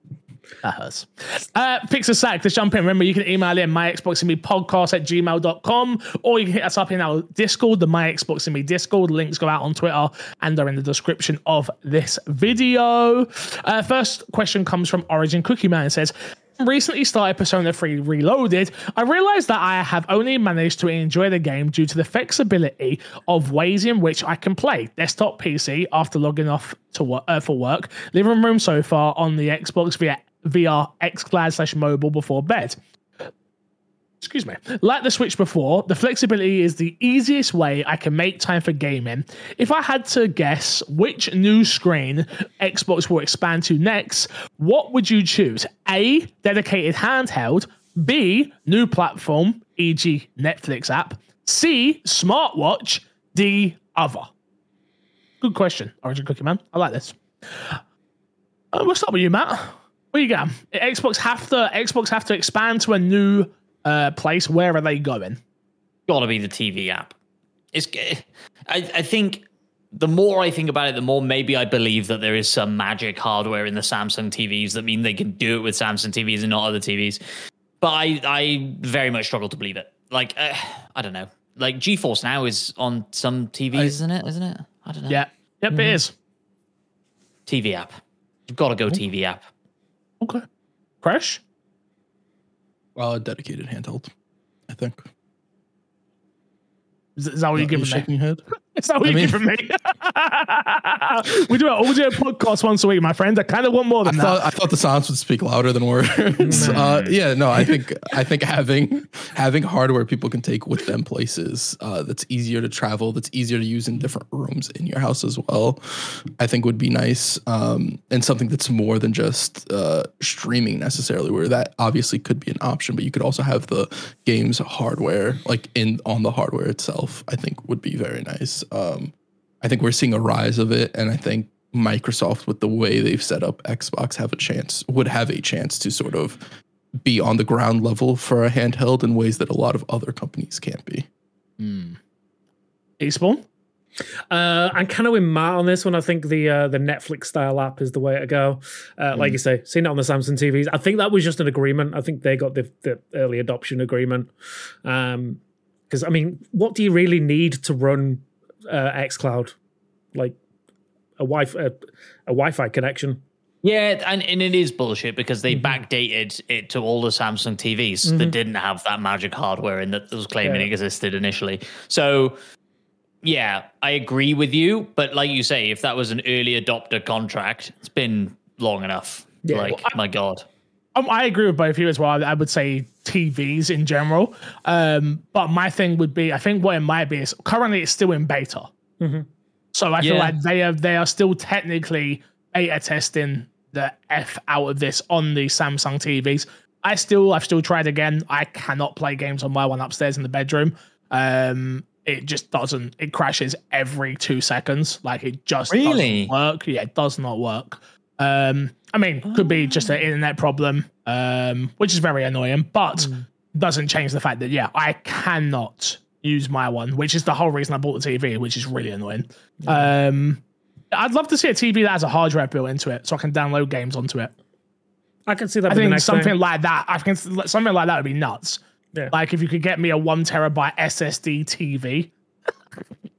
That hurts. Uh, a Sack, to jump in. Remember, you can email in my Xbox and me podcast at gmail.com or you can hit us up in our Discord, the My Xbox and me Discord. Links go out on Twitter and are in the description of this video. Uh, first question comes from Origin Cookie Man. It says, recently started Persona 3 Reloaded, I realized that I have only managed to enjoy the game due to the flexibility of ways in which I can play desktop PC after logging off to work, uh, for work, living room sofa on the Xbox via VR xCloud slash mobile before bed. Excuse me. Like the Switch before, the flexibility is the easiest way I can make time for gaming. If I had to guess which new screen Xbox will expand to next, what would you choose? A, dedicated handheld, B, new platform, e.g., Netflix app, C, smartwatch, D, other. Good question, Origin Cookie Man. I like this. Uh, we'll start with you, Matt. Where you going? Xbox have to Xbox have to expand to a new uh, place. Where are they going? Got to be the TV app. It's. I, I think the more I think about it, the more maybe I believe that there is some magic hardware in the Samsung TVs that mean they can do it with Samsung TVs and not other TVs. But I, I very much struggle to believe it. Like, uh, I don't know. Like GeForce Now is on some TVs, I, isn't it? Isn't it? I don't know. Yeah. Yep, mm-hmm. it is. TV app. You've got to go TV app. Okay. Crash? Well, a dedicated handheld, I think. Is, is that what you're giving shaking me? Head? Is that what I you're mean, giving me? we do a we do a podcast once a week, my friends. I kind of want more than I that. Thought, I thought the sounds would speak louder than words. uh, yeah, no, I think I think having having hardware people can take with them places uh, that's easier to travel, that's easier to use in different rooms in your house as well. I think would be nice, um, and something that's more than just uh, streaming necessarily. Where that obviously could be an option, but you could also have the games hardware like in on the hardware itself. I think would be very nice. Um, I think we're seeing a rise of it, and I think Microsoft, with the way they've set up Xbox, have a chance would have a chance to sort of be on the ground level for a handheld in ways that a lot of other companies can't be. Mm. Spawn? Uh, I'm kind of with Matt on this one. I think the uh, the Netflix style app is the way to go. Uh, mm. Like you say, seeing it on the Samsung TVs. I think that was just an agreement. I think they got the, the early adoption agreement. Um, because I mean, what do you really need to run uh, XCloud? Like a wi a, a Wi-Fi connection. Yeah, and, and it is bullshit because they mm-hmm. backdated it to all the Samsung TVs mm-hmm. that didn't have that magic hardware and that was claiming yeah. existed initially. So, yeah, I agree with you. But like you say, if that was an early adopter contract, it's been long enough. Yeah. Like, well, I, my God. Um, I agree with both of you as well. I would say TVs in general. Um, but my thing would be, I think what it might be is currently it's still in beta. Mm-hmm. So I feel like they are they are still technically beta testing the f out of this on the Samsung TVs. I still I've still tried again. I cannot play games on my one upstairs in the bedroom. Um, it just doesn't. It crashes every two seconds. Like it just really work. Yeah, it does not work. Um, I mean, could be just an internet problem, um, which is very annoying, but mm. doesn't change the fact that yeah, I cannot use my one, which is the whole reason I bought the TV, which is really annoying. Um, I'd love to see a TV that has a hard drive built into it, so I can download games onto it. I can see that. I think something thing. like that. I can something like that would be nuts. Yeah. Like if you could get me a one terabyte SSD TV.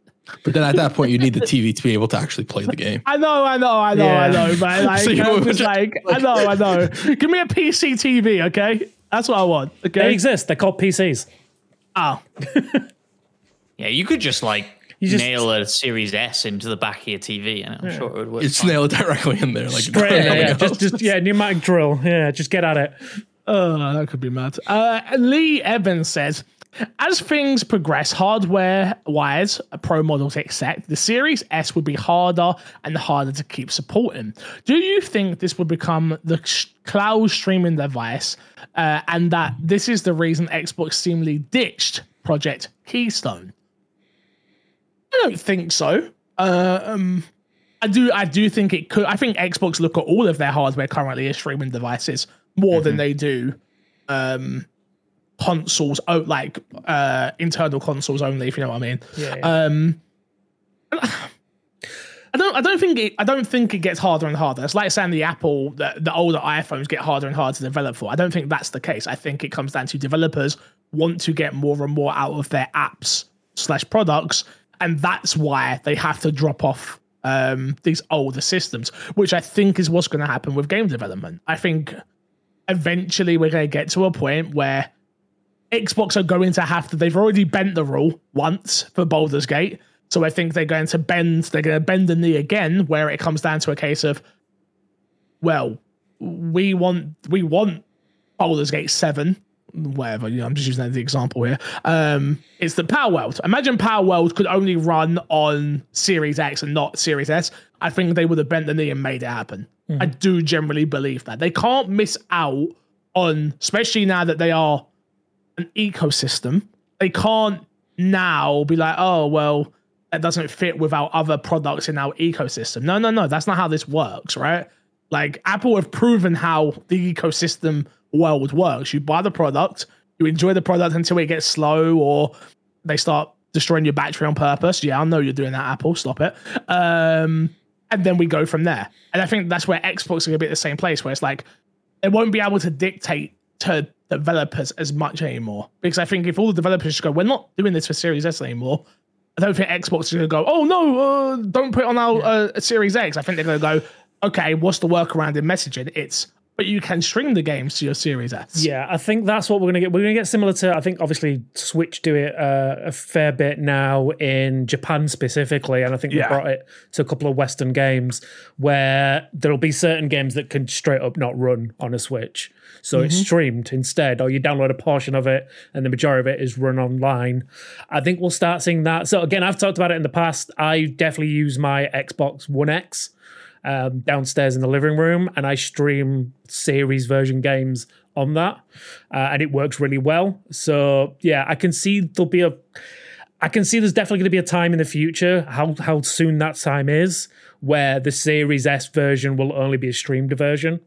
But then at that point, you need the TV to be able to actually play the game. I know, I know, I know, yeah. I know. But like, so I'm just like, I know, I know. Give me a PC TV, okay? That's what I want. Okay, they exist. They're called PCs. Oh, yeah. You could just like you just nail a Series S into the back of your TV, and I'm yeah. sure it would work. It's nailed directly in there, like Straight, yeah, yeah. just, just yeah, pneumatic drill. Yeah, just get at it. Oh, that could be mad. Uh, Lee Evans says. As things progress hardware wise, pro models except, the Series S would be harder and harder to keep supporting. Do you think this would become the cloud streaming device uh, and that this is the reason Xbox seemingly ditched Project Keystone? I don't think so. Uh, um, I do. I do think it could. I think Xbox look at all of their hardware currently as streaming devices more mm-hmm. than they do um, consoles, oh, like uh, internal consoles only, if you know what I mean. Yeah. yeah. Um, I don't. I don't think it. I don't think it gets harder and harder. It's like saying the Apple, the, the older iPhones get harder and harder to develop for. I don't think that's the case. I think it comes down to developers want to get more and more out of their apps slash products, and that's why they have to drop off um, these older systems, which I think is what's going to happen with game development. I think eventually we're going to get to a point where Xbox are going to have to. They've already bent the rule once for Baldur's Gate, so I think they're going to bend. They're going to bend the knee again, where it comes down to a case of, well, we want we want Baldur's Gate seven whatever. You know, I'm just using that as the example here. Um, it's the Palworld. Imagine Palworld could only run on Series X and not Series S. I think they would have bent the knee and made it happen. Mm-hmm. I do generally believe that they can't miss out on, especially now that they are an ecosystem. They can't now be like, oh well, that doesn't fit with our other products in our ecosystem. No, no, no, that's not how this works, right? Like Apple have proven how the ecosystem world works. You buy the product, you enjoy the product until it gets slow or they start destroying your battery on purpose. Yeah, I know you're doing that, Apple. Stop it. Um, and then we go from there. And I think that's where Xbox is going to be at the same place, where it's like they won't be able to dictate to developers as much anymore. Because I think if all the developers just go, we're not doing this for Series S anymore, I don't think Xbox is going to go, oh no, uh, don't put it on our uh, Series X. I think they're going to go, okay, what's the workaround in messaging? It's but you can stream the games to your Series S. Yeah, I think that's what we're gonna get. We're gonna get similar to I think obviously Switch do it uh, a fair bit now in Japan specifically, and I think yeah. they brought it to a couple of Western games where there'll be certain games that can straight up not run on a Switch. So mm-hmm. it's streamed instead, or you download a portion of it, and the majority of it is run online. I think we'll start seeing that. So again, I've talked about it in the past. I definitely use my Xbox One X um, downstairs in the living room, and I stream series version games on that, uh, and it works really well. So yeah, I can see there'll be a. I can see there's definitely going to be a time in the future, how how soon that time is, where the Series S version will only be a streamed version.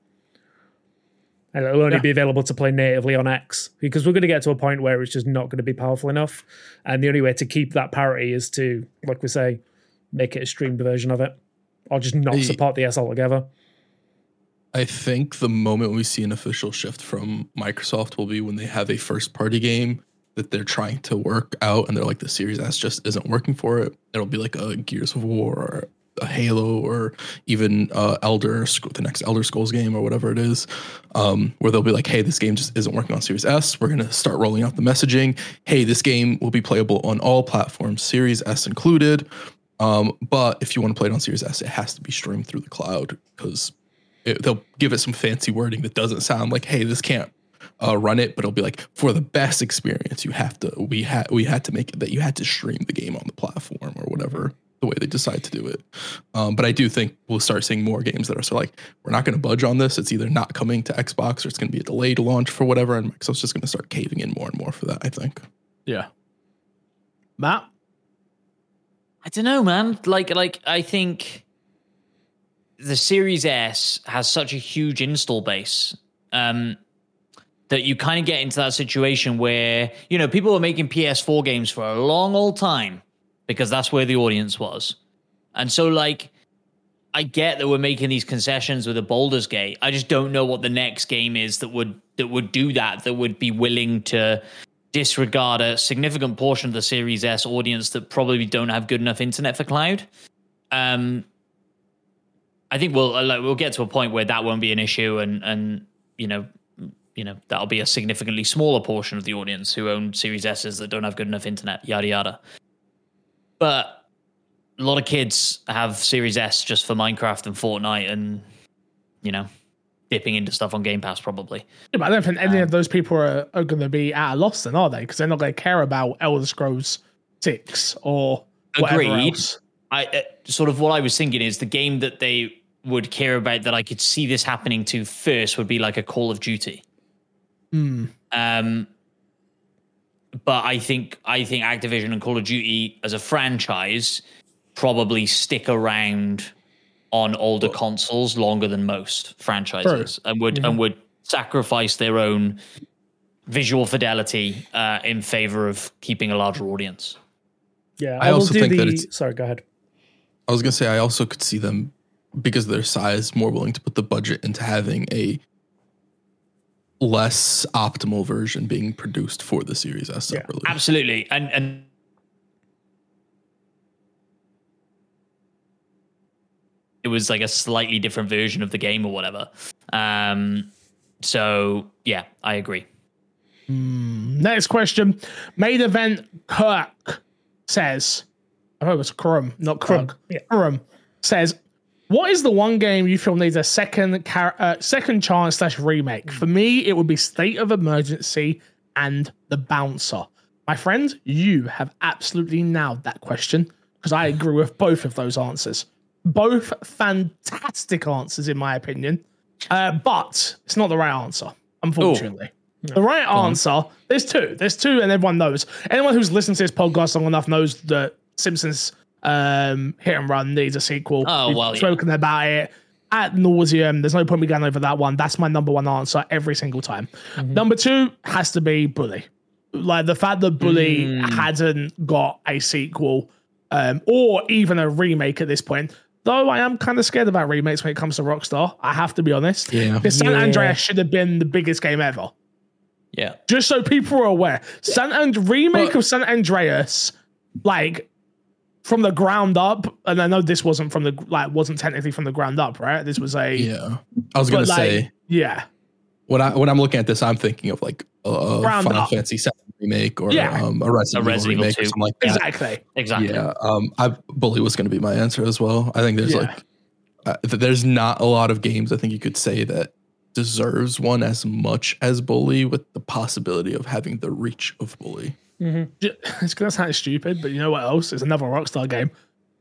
And it'll only yeah. be available to play natively on X because we're going to get to a point where it's just not going to be powerful enough. And the only way to keep that parity is to, like we say, make it a streamed version of it or just not support the S altogether. I think the moment we see an official shift from Microsoft will be when they have a first party game that they're trying to work out and they're like the Series S just isn't working for it. It'll be like a Gears of War or a Halo or even uh, Elder the next Elder Scrolls game or whatever it is, um, where they'll be like, "Hey, this game just isn't working on Series S. We're gonna start rolling out the messaging. Hey, this game will be playable on all platforms, Series S included. Um, but if you want to play it on Series S, it has to be streamed through the cloud because they'll give it some fancy wording that doesn't sound like, "Hey, this can't uh, run it," but it'll be like, "For the best experience, you have to we had we had to make it that you had to stream the game on the platform or whatever." The way they decide to do it, um, but I do think we'll start seeing more games that are of like we're not going to budge on this. It's either not coming to Xbox or it's going to be a delayed launch for whatever, and Microsoft's just going to start caving in more and more for that. I think. Yeah. Matt. I don't know, man. Like, like I think the Series S has such a huge install base um, that you kind of get into that situation where you know people were making PS4 games for a long old time because that's where the audience was, and so like. I get that we're making these concessions with a Baldur's Gate. I just don't know what the next game is that would that would do that. That would be willing to disregard a significant portion of the Series S audience that probably don't have good enough internet for cloud. Um, I think we'll like, we'll get to a point where that won't be an issue, and and you know you know that'll be a significantly smaller portion of the audience who own Series S's that don't have good enough internet, yada yada. But a lot of kids have Series S just for Minecraft and Fortnite, and you know dipping into stuff on Game Pass probably. Yeah, but I don't think any um, of those people are, are going to be at a loss, then, are they? Because they're not going to care about Elder Scrolls Six or agreed. I uh, sort of what I was thinking is the game that they would care about that I could see this happening to first would be like a Call of Duty. Hmm. Um, but I think I think Activision and Call of Duty as a franchise probably stick around on older consoles longer than most franchises and would mm-hmm. and would sacrifice their own visual fidelity uh, in favor of keeping a larger audience. Yeah, I, I also think the, that it's, sorry. Go ahead. I was gonna say I also could see them because of their size more willing to put the budget into having a less optimal version being produced for the Series S separately. Absolutely. And and it was like a slightly different version of the game or whatever. Um so yeah, I agree. Next question. Main event Kirk says, I hope it's Kurum, not Kurum, Kirk. yeah. Kurum says, what is the one game you feel needs a second car- uh, second chance slash remake? For me, it would be State of Emergency and The Bouncer. My friend, you have absolutely nailed that question because I agree with both of those answers. Both fantastic answers, in my opinion. Uh, but it's not the right answer, unfortunately. The right answer, there's two. There's two, and everyone knows. Anyone who's listened to this podcast long enough knows that Simpsons um, Hit and Run needs a sequel. Oh, We've well, yeah. about it at nauseum. There's no point me going over that one. That's my number one answer every single time. Mm-hmm. Number two has to be Bully. Like the fact that Bully Mm. hadn't got a sequel um, or even a remake at this point. Though I am kind of scared about remakes when it comes to Rockstar. I have to be honest. Yeah. Because San Yeah. Andreas should have been the biggest game ever Yeah. just so people are aware. San and remake But- of San Andreas, like from the ground up, and I know this wasn't from the like wasn't technically from the ground up, right? This was a Yeah. I was gonna like, say yeah, when I when I'm looking at this, I'm thinking of like a, a Ground Final up. Fantasy VII remake or Yeah. um, a Resident, A Resident Evil Evil remake 2. or something like that. exactly. Exactly. Yeah, um, I Bully was going to be my answer as well. I think there's Yeah. like, uh, there's not a lot of games I think you could say that deserves one as much as Bully, with the possibility of having the reach of Bully. Ju- It's gonna sound stupid, but you know what else? It's another Rockstar game.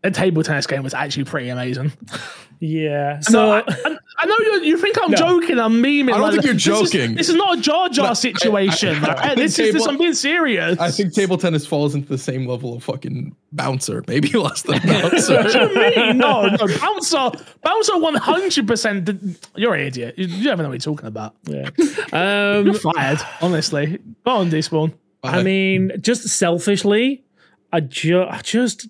A table tennis game was actually pretty amazing. Yeah. So So I, I, I know you. You think I'm No. joking? I'm memeing. I don't think you're this is- joking. This is, not a Jar Jar No, situation. I- I right? think This is this. table- I'm being serious. I think table tennis falls into the same level of fucking bouncer, maybe less than bouncer. What do you mean? No, no. Bouncer, Bouncer, one hundred percent. You're an idiot. You, you don't know what you're talking about. yeah. Um, You're fired. Honestly, go on, Despawn. I mean, just selfishly, I, ju- I just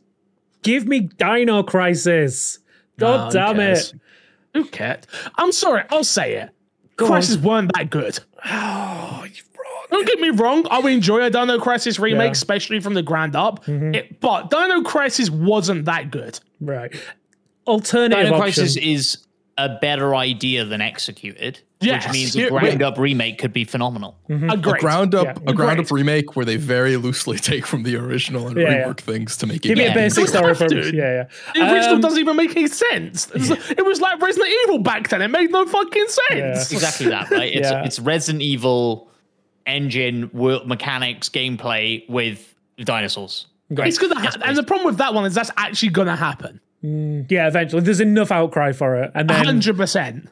give me Dino Crisis. God damn it. Who cared? I'm sorry. I'll say it. on. Crisis weren't that good. Oh, you're wrong. Don't get me wrong. I would enjoy a Dino Crisis remake, Yeah. Mm-hmm. especially from the ground up. It, but Dino Crisis wasn't that good. Right. Alternative Dino option. Crisis is a better idea than executed, Yes. which means Yeah, a ground up remake could be phenomenal. Agree. a ground up, Yeah. a ground up remake where they very loosely take from the original and Yeah, yeah. rework things to make it. Give me Yeah. a basic story have from to. yeah, The yeah. original Um, doesn't even make any sense. It was, it was like Resident Evil back then. It made no fucking sense. Exactly that, right? It's Yeah. it's Resident Evil engine, world mechanics, gameplay with dinosaurs. It's gonna happen, and the problem with that one is that's actually gonna happen. Yeah, eventually. There's enough outcry for it. And then Hundred percent.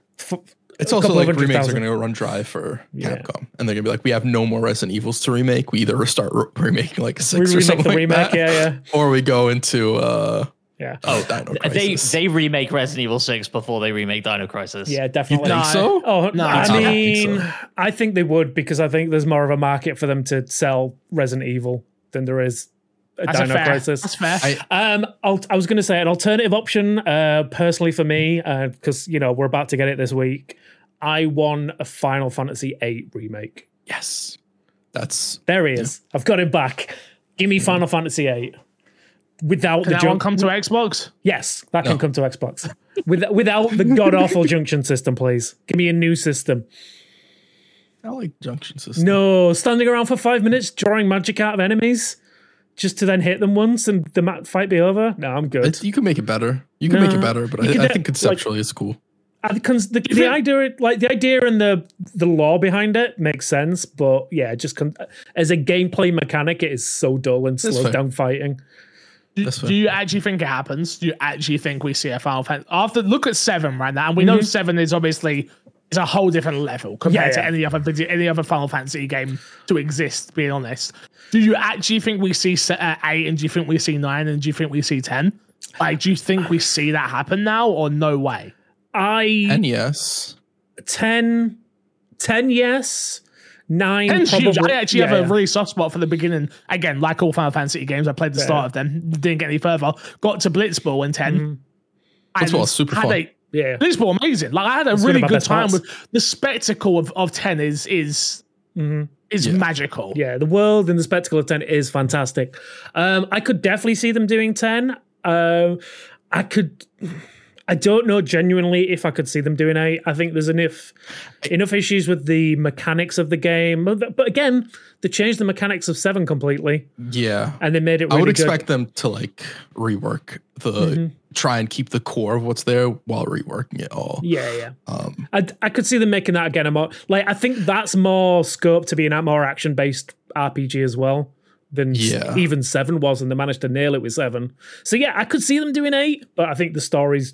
It's also like hundred remakes are going to run dry for Yeah. Capcom, and they're going to be like, we have no more Resident Evils to remake. We either start re- remaking like a we six or remake something the like remake. that, Yeah, yeah. or we go into uh, Yeah. oh, Dino They Crisis. they remake Resident Evil 6 before they remake Dino Crisis. Yeah, definitely. You think No. so? Oh, No, I I mean, think I think they would because I think there's more of a market for them to sell Resident Evil than there is a That's a Dino fair. Crisis. That's fair. I- Um, I'll, I was going to say an alternative option, uh, personally for me, because you know we're about to get it this week. I won a Final Fantasy VIII remake. yes, that's There he is. I've got him back. Give me Final Fantasy VIII without Can the that come to Xbox? yes, that can come to Xbox. With, without the god awful junction system, please. Give me a new system. I like junction system. No, standing around for five minutes drawing magic out of enemies just to then hit them once and the fight be over. No, I'm good. It's, you can make it better. You can make it better, but I, I think conceptually it's cool. The, the, the think- idea, like the idea and the the lore behind it makes sense, but yeah, just con- as a gameplay mechanic, it is so dull and slows fair. down fighting. Do, do you actually think it happens? Do you actually think we see a Final Fantasy after look at seven right now? And we know seven is obviously is a whole different level compared Mm-hmm. Yeah, to any other video- any other Final Fantasy game to exist. Being honest, do you actually think we see se- uh, eight and do you think we see nine and do you think we see ten? Like, do you think we see that happen now or no way? I ten yes, 10, 10 yes, nine. Ten's huge. I actually yeah, have a really soft spot for the beginning. Again, like all Final Fantasy games, I played the start of them, didn't get any further. Got to Blitzball in 10. Mm-hmm. and Blitzball is super fun. a- yeah. Blitzball amazing. Like I had a It's really good time parts. with the spectacle of, of 10 is is is magical. Mm-hmm. Yeah, the world and the spectacle of 10 is fantastic. Um, I could definitely see them doing 10. Um I could. I don't know genuinely if I could see them doing 8. I think there's enough enough issues with the mechanics of the game. But again, they changed the mechanics of 7 completely Yeah. and they made it I really would good. Mm-hmm. expect them to like rework the try and keep the core of what's there while reworking it all. Yeah, yeah. Um, I, I could see them making that again. A more like I think that's more scope to being a more action based RPG as well than Yeah. even seven was, and they managed to nail it with seven. So yeah, I could see them doing eight, but I think the story's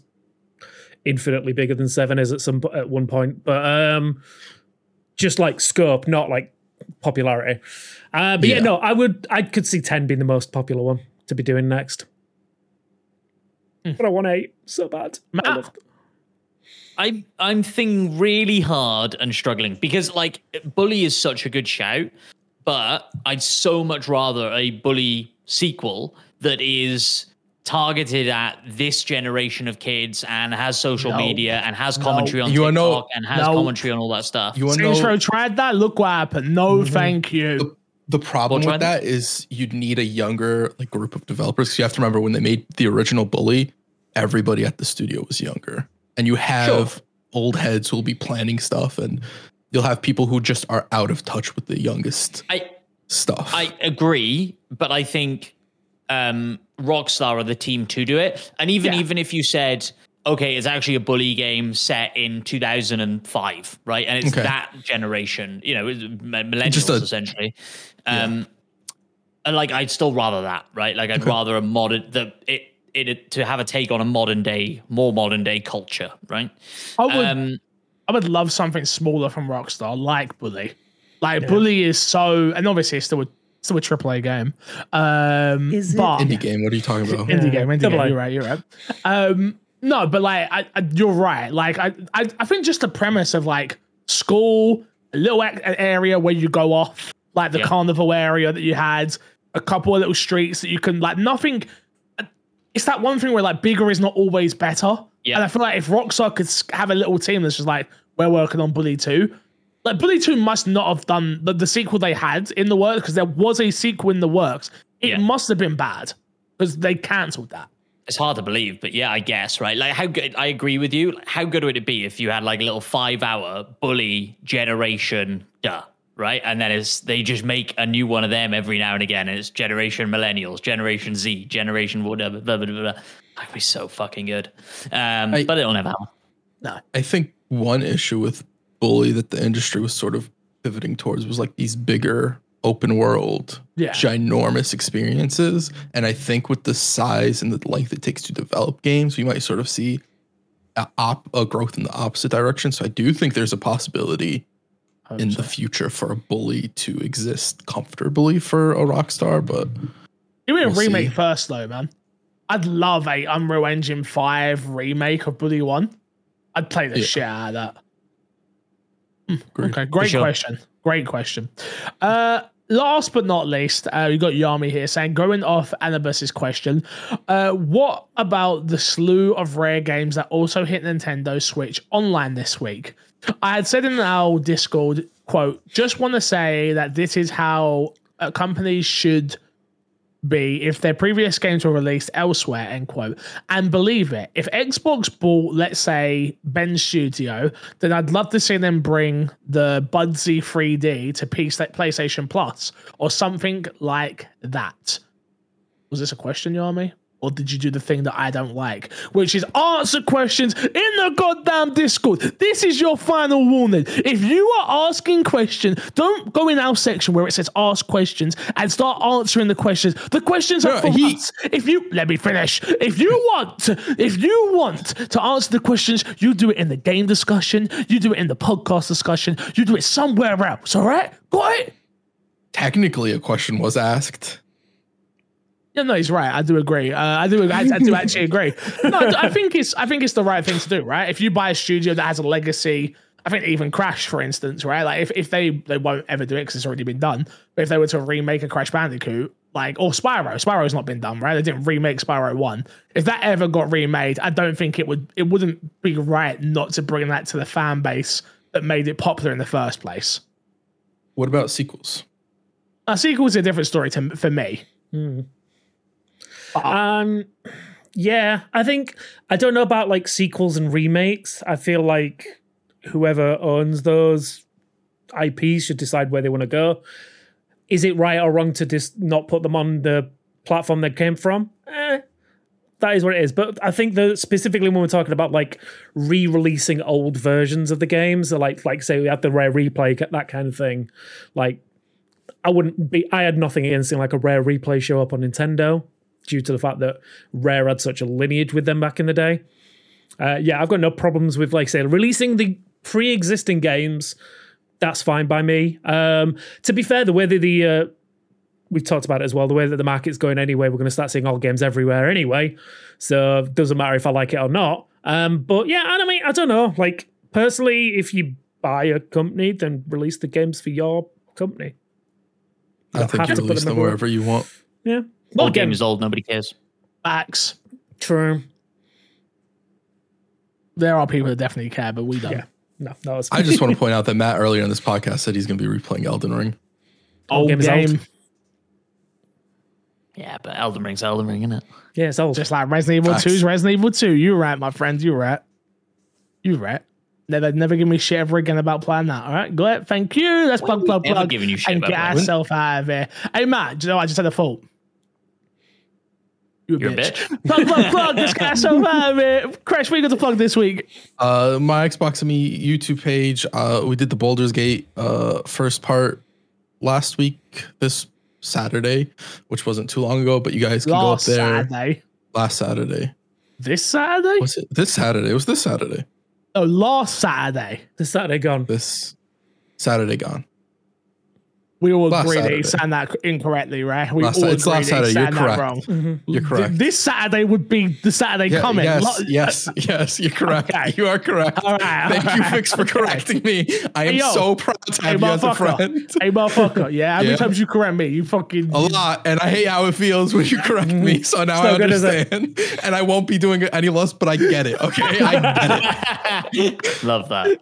infinitely bigger than seven is at some at one point. But um, just like scope, not like popularity. Uh, but yeah. Yeah. no, I would I could see ten being the most popular one to be doing next. But I want eight so bad. I Matt? love- I I'm thinking really hard and struggling because like Bully is such a good shout, but I'd so much rather a Bully sequel that is targeted at this generation of kids and has social No. media and has commentary on You wanna know- TikTok and has No. commentary on all that stuff. you want to Saints know Row tried that. Look what happened. No, Mm-hmm. thank you. the problem We'll try with that is you'd need a younger like group of developers. you have to remember when they made the original Bully, everybody at the studio was younger, and you have old heads who will be planning stuff, and you'll have people who just are out of touch with the youngest I stuff. I agree, but I think um, Rockstar are the team to do it. And even Yeah. even if you said, okay, it's actually a bully game set in 2005, right, and it's Okay. that generation, you know, millennials Just a- essentially. Um, and like I'd still rather that, right? Like I'd rather a modern the it. It, to have a take on a modern day, more modern day culture, right? I would Um, I would love something smaller from Rockstar, like Bully. Like Bully is so, and obviously it's still a still a AAA game. Um, Is it? but Indie game. What are you talking about? indie game, indie Double game. A. You're right. You're right. Um, no, but like, I, I, you're right. Like, I, I, I think just the premise of like school, a little ac- area where you go off, like the Yeah. carnival area that you had, a couple of little streets that you can like nothing. It's that one thing where like bigger is not always better. Yeah. And I feel like if Rockstar could have a little team that's just like, we're working on Bully 2, like Bully 2 must not have done the, the sequel they had in the works because there was a sequel in the works. It Yeah. must have been bad because they cancelled that. it's hard to believe, but yeah, I guess right. Like how good? I agree with you. How good would it be if you had like a little five-hour bully generation, duh, right? And then it's they just make a new one of them every now and again, and it's generation millennials, generation Z, generation whatever. Blah, blah, blah, blah. That'd be so fucking good. Um, I- but it'll never happen. No. I think one issue with Bully that the industry was sort of pivoting towards was like these bigger open world, Yeah. ginormous experiences. And I think with the size and the length it takes to develop games, we might sort of see a, op- a growth in the opposite direction. So I do think there's a possibility in the future for a Bully to exist comfortably for a Rockstar, but Give me a We'll remake see. first, though, man. I'd love a Unreal Engine 5 remake of Bully 1. I'd play the Yeah. shit out of that. Okay, great sure. question. Great question. Uh, last but not least, uh, we got Yami here saying, going off Anubis's question, uh, what about the slew of rare games that also hit Nintendo Switch online this week? I had said in our Discord, quote, just want to say that this is how uh, companies should be if their previous games were released elsewhere, end quote. And believe it, if Xbox bought, let's say, Bend Studio, then I'd love to see them bring the Bubsy 3D to PlayStation Plus or something like that. Was this a question, Yami? Or did you do the thing that I don't like, which is answer questions in the goddamn Discord? This is your final warning. If you are asking questions, don't go in our section where it says ask questions and start answering the questions. The questions are No, for he- us. If you let me finish, if you want, if you want to answer the questions, you do it in the game discussion, you do it in the podcast discussion, you do it somewhere else. All right, got it? technically a question was asked. Yeah, no, he's right. I do agree. Uh, I do. I, I do actually agree. No, I think it's. I think it's the right thing to do. Right? If you buy a studio that has a legacy I think even Crash, for instance, right? Like if, if they they won't ever do it because it's already been done. But if they were to remake a Crash Bandicoot, like or Spyro, Spyro's not been done, right? They didn't remake Spyro one. If that ever got remade, I don't think it would. It wouldn't be right not to bring that to the fan base that made it popular in the first place. What about sequels? A sequel's is a different story to for me. Um, yeah, I think I don't know about like sequels and remakes. I feel like whoever owns those IPs should decide where they want to go. Is it right or wrong to just not put them on the platform they came from? Eh, that is what it is. But I think that specifically when we're talking about like re-releasing old versions of the games, like like say we had the rare replay that kind of thing, like I wouldn't be. I had nothing against seeing like a rare replay show up on Nintendo due to the fact that Rare had such a lineage with them back in the day. Uh, yeah, I've got no problems with like say releasing the pre-existing games. That's fine by me. Um, to be fair, the way that the uh, we've talked about it as well, the way that the market's going anyway, we're going to start seeing all games everywhere anyway. So it doesn't matter if I like it or not. Um, but yeah, I mean, I don't know. Like personally, if you buy a company, then release the games for your company. I think you release them them wherever you want. Yeah. Well, Old game is old. Nobody cares. Facts. true. There are people that definitely care, but we don't. Yeah. No, that was. I just want to point out that Matt earlier in this podcast said he's going to be replaying Elden Ring. Old game game, is old. Yeah, but Elden Ring's Elden Ring, isn't it? yeah, it's old. just like Resident Evil Facts. 2's Resident Evil 2. You're right, my friend. You're right. You're right. Never, never give me shit ever again about playing that. All right, go ahead. Thank you. Let's plug, plug, never plug, given you shit and about get ourselves out of here. Hey, Matt, do you know what? I just had a fault. You a You're a bitch. bitch. plug, plug, plug. Let's get ourselves out of here. Kresh, what you got to plug this week? Uh, my Xbox and Me YouTube page. Uh, we did the Baldur's Gate uh first part last week. This Saturday, which wasn't too long ago, but you guys can Last go up there Saturday. last Saturday. This Saturday? Was it this Saturday? It was this Saturday. Oh, last Saturday. This Saturday gone. This Saturday gone. We all Last agreed that Saturday. he signed that incorrectly, right? We Last all Sa- it's agreed last that he Saturday, you're signed that correct. wrong. You're correct. This Saturday would be the Saturday Yeah, coming. yes, Lo- yes, yes, you're correct. Okay. You are correct. All right, Thank all you, right, Fix, for okay. correcting me. I am Hey, yo. so proud to Hey, have you as a motherfucker. friend. Hey, motherfucker. Yeah, how many Yeah. times you correct me? You fucking. A lot, and I hate how it feels when you correct me. So now I not good, is it? understand, and I won't be doing it any less. But I get it. Okay, I get it. Love that.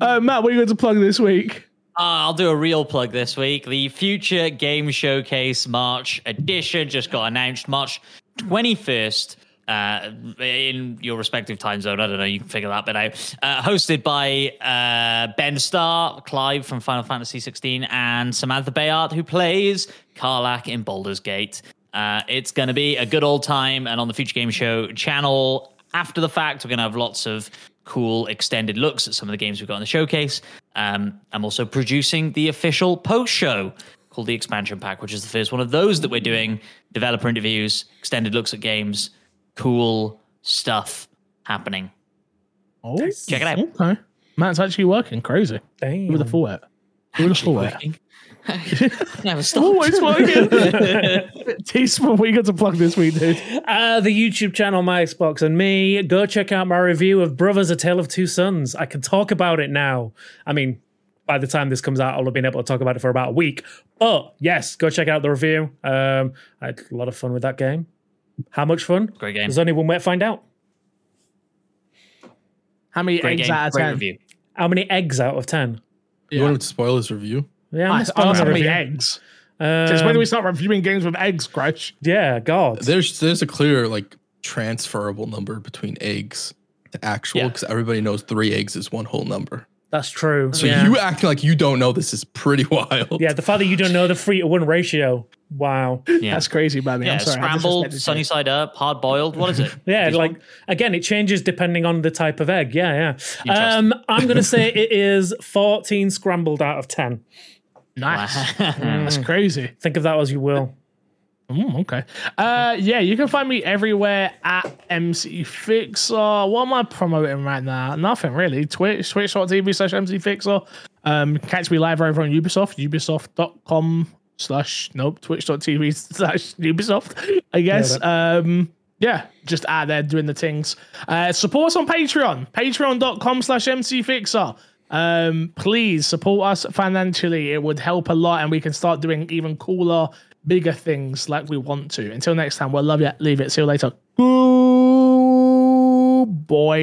uh, Matt, what are you going to plug this week? Uh, I'll do a real plug this week. The Future Game Showcase March edition just got announced March 21st. Uh, in your respective time zone, I don't know. You can figure that bit out. Uh, hosted by uh, Ben Starr, Clive from Final Fantasy 16, and Samantha Béart, who plays Karlach in Baldur's Gate. Uh, it's going to be a good old time, and on the Future Game Show channel, after the fact, we're going to have lots of cool extended looks at some of the games we've got in the showcase. Um, I'm also producing the official post show called the Expansion Pack, which is the first one of those that we're doing. Developer interviews, extended looks at games, cool stuff happening. Oh, Check it out. Okay. Matt's actually working. Crazy. Damn. Who would have thought it? Who would have thought it? Working. Never stop. Always working. Teaspoon, what you got to plug this week, dude? Uh, the YouTube channel, my Xbox, and me. Go check out my review of Brothers: A Tale of Two Sons. I can talk about it now. I mean, by the time this comes out, I'll have been able to talk about it for about a week. But yes, go check out the review. Um, I had a lot of fun with that game. How much fun? Great game. There's only one way to find out. How many Great eggs game. out of Great 10? review. How many eggs out of ten? You want him to spoil his review? Yeah, I'm I not spoiling asked the how many eggs. Since when Um, do we start reviewing games with eggs, Kresh? yeah, God. There's there's a clear like transferable number between eggs to actual Yeah. because everybody knows three eggs is one whole number. That's true. So yeah. you acting like you don't know this is pretty wild. yeah, the fact that you don't know the three to one ratio. Wow. Yeah. That's crazy, baby. yeah, I'm sorry. Scrambled, sunny side up, hard boiled. What is it? Yeah, This like one? again, it changes depending on the type of egg. Yeah, yeah. Um, I'm gonna say it is 14 scrambled out of 10. Nice. That's crazy. Think of that as you will. Mm, okay. Uh, yeah, you can find me everywhere at MC Fixer. What am I promoting right now? Nothing really. Twitch, twitch.tv slash MC Fixer. Um, catch me live over on Ubisoft, ubisoft.com slash, nope, twitch.tv slash Ubisoft, I guess. Um, yeah, just out there doing the things. Uh, support us on Patreon, patreon.com slash mcfixer. Um, please support us financially. It would help a lot, and we can start doing even cooler, bigger things like we want to. Until next time, we'll love you. Leave it. See you later. Boy.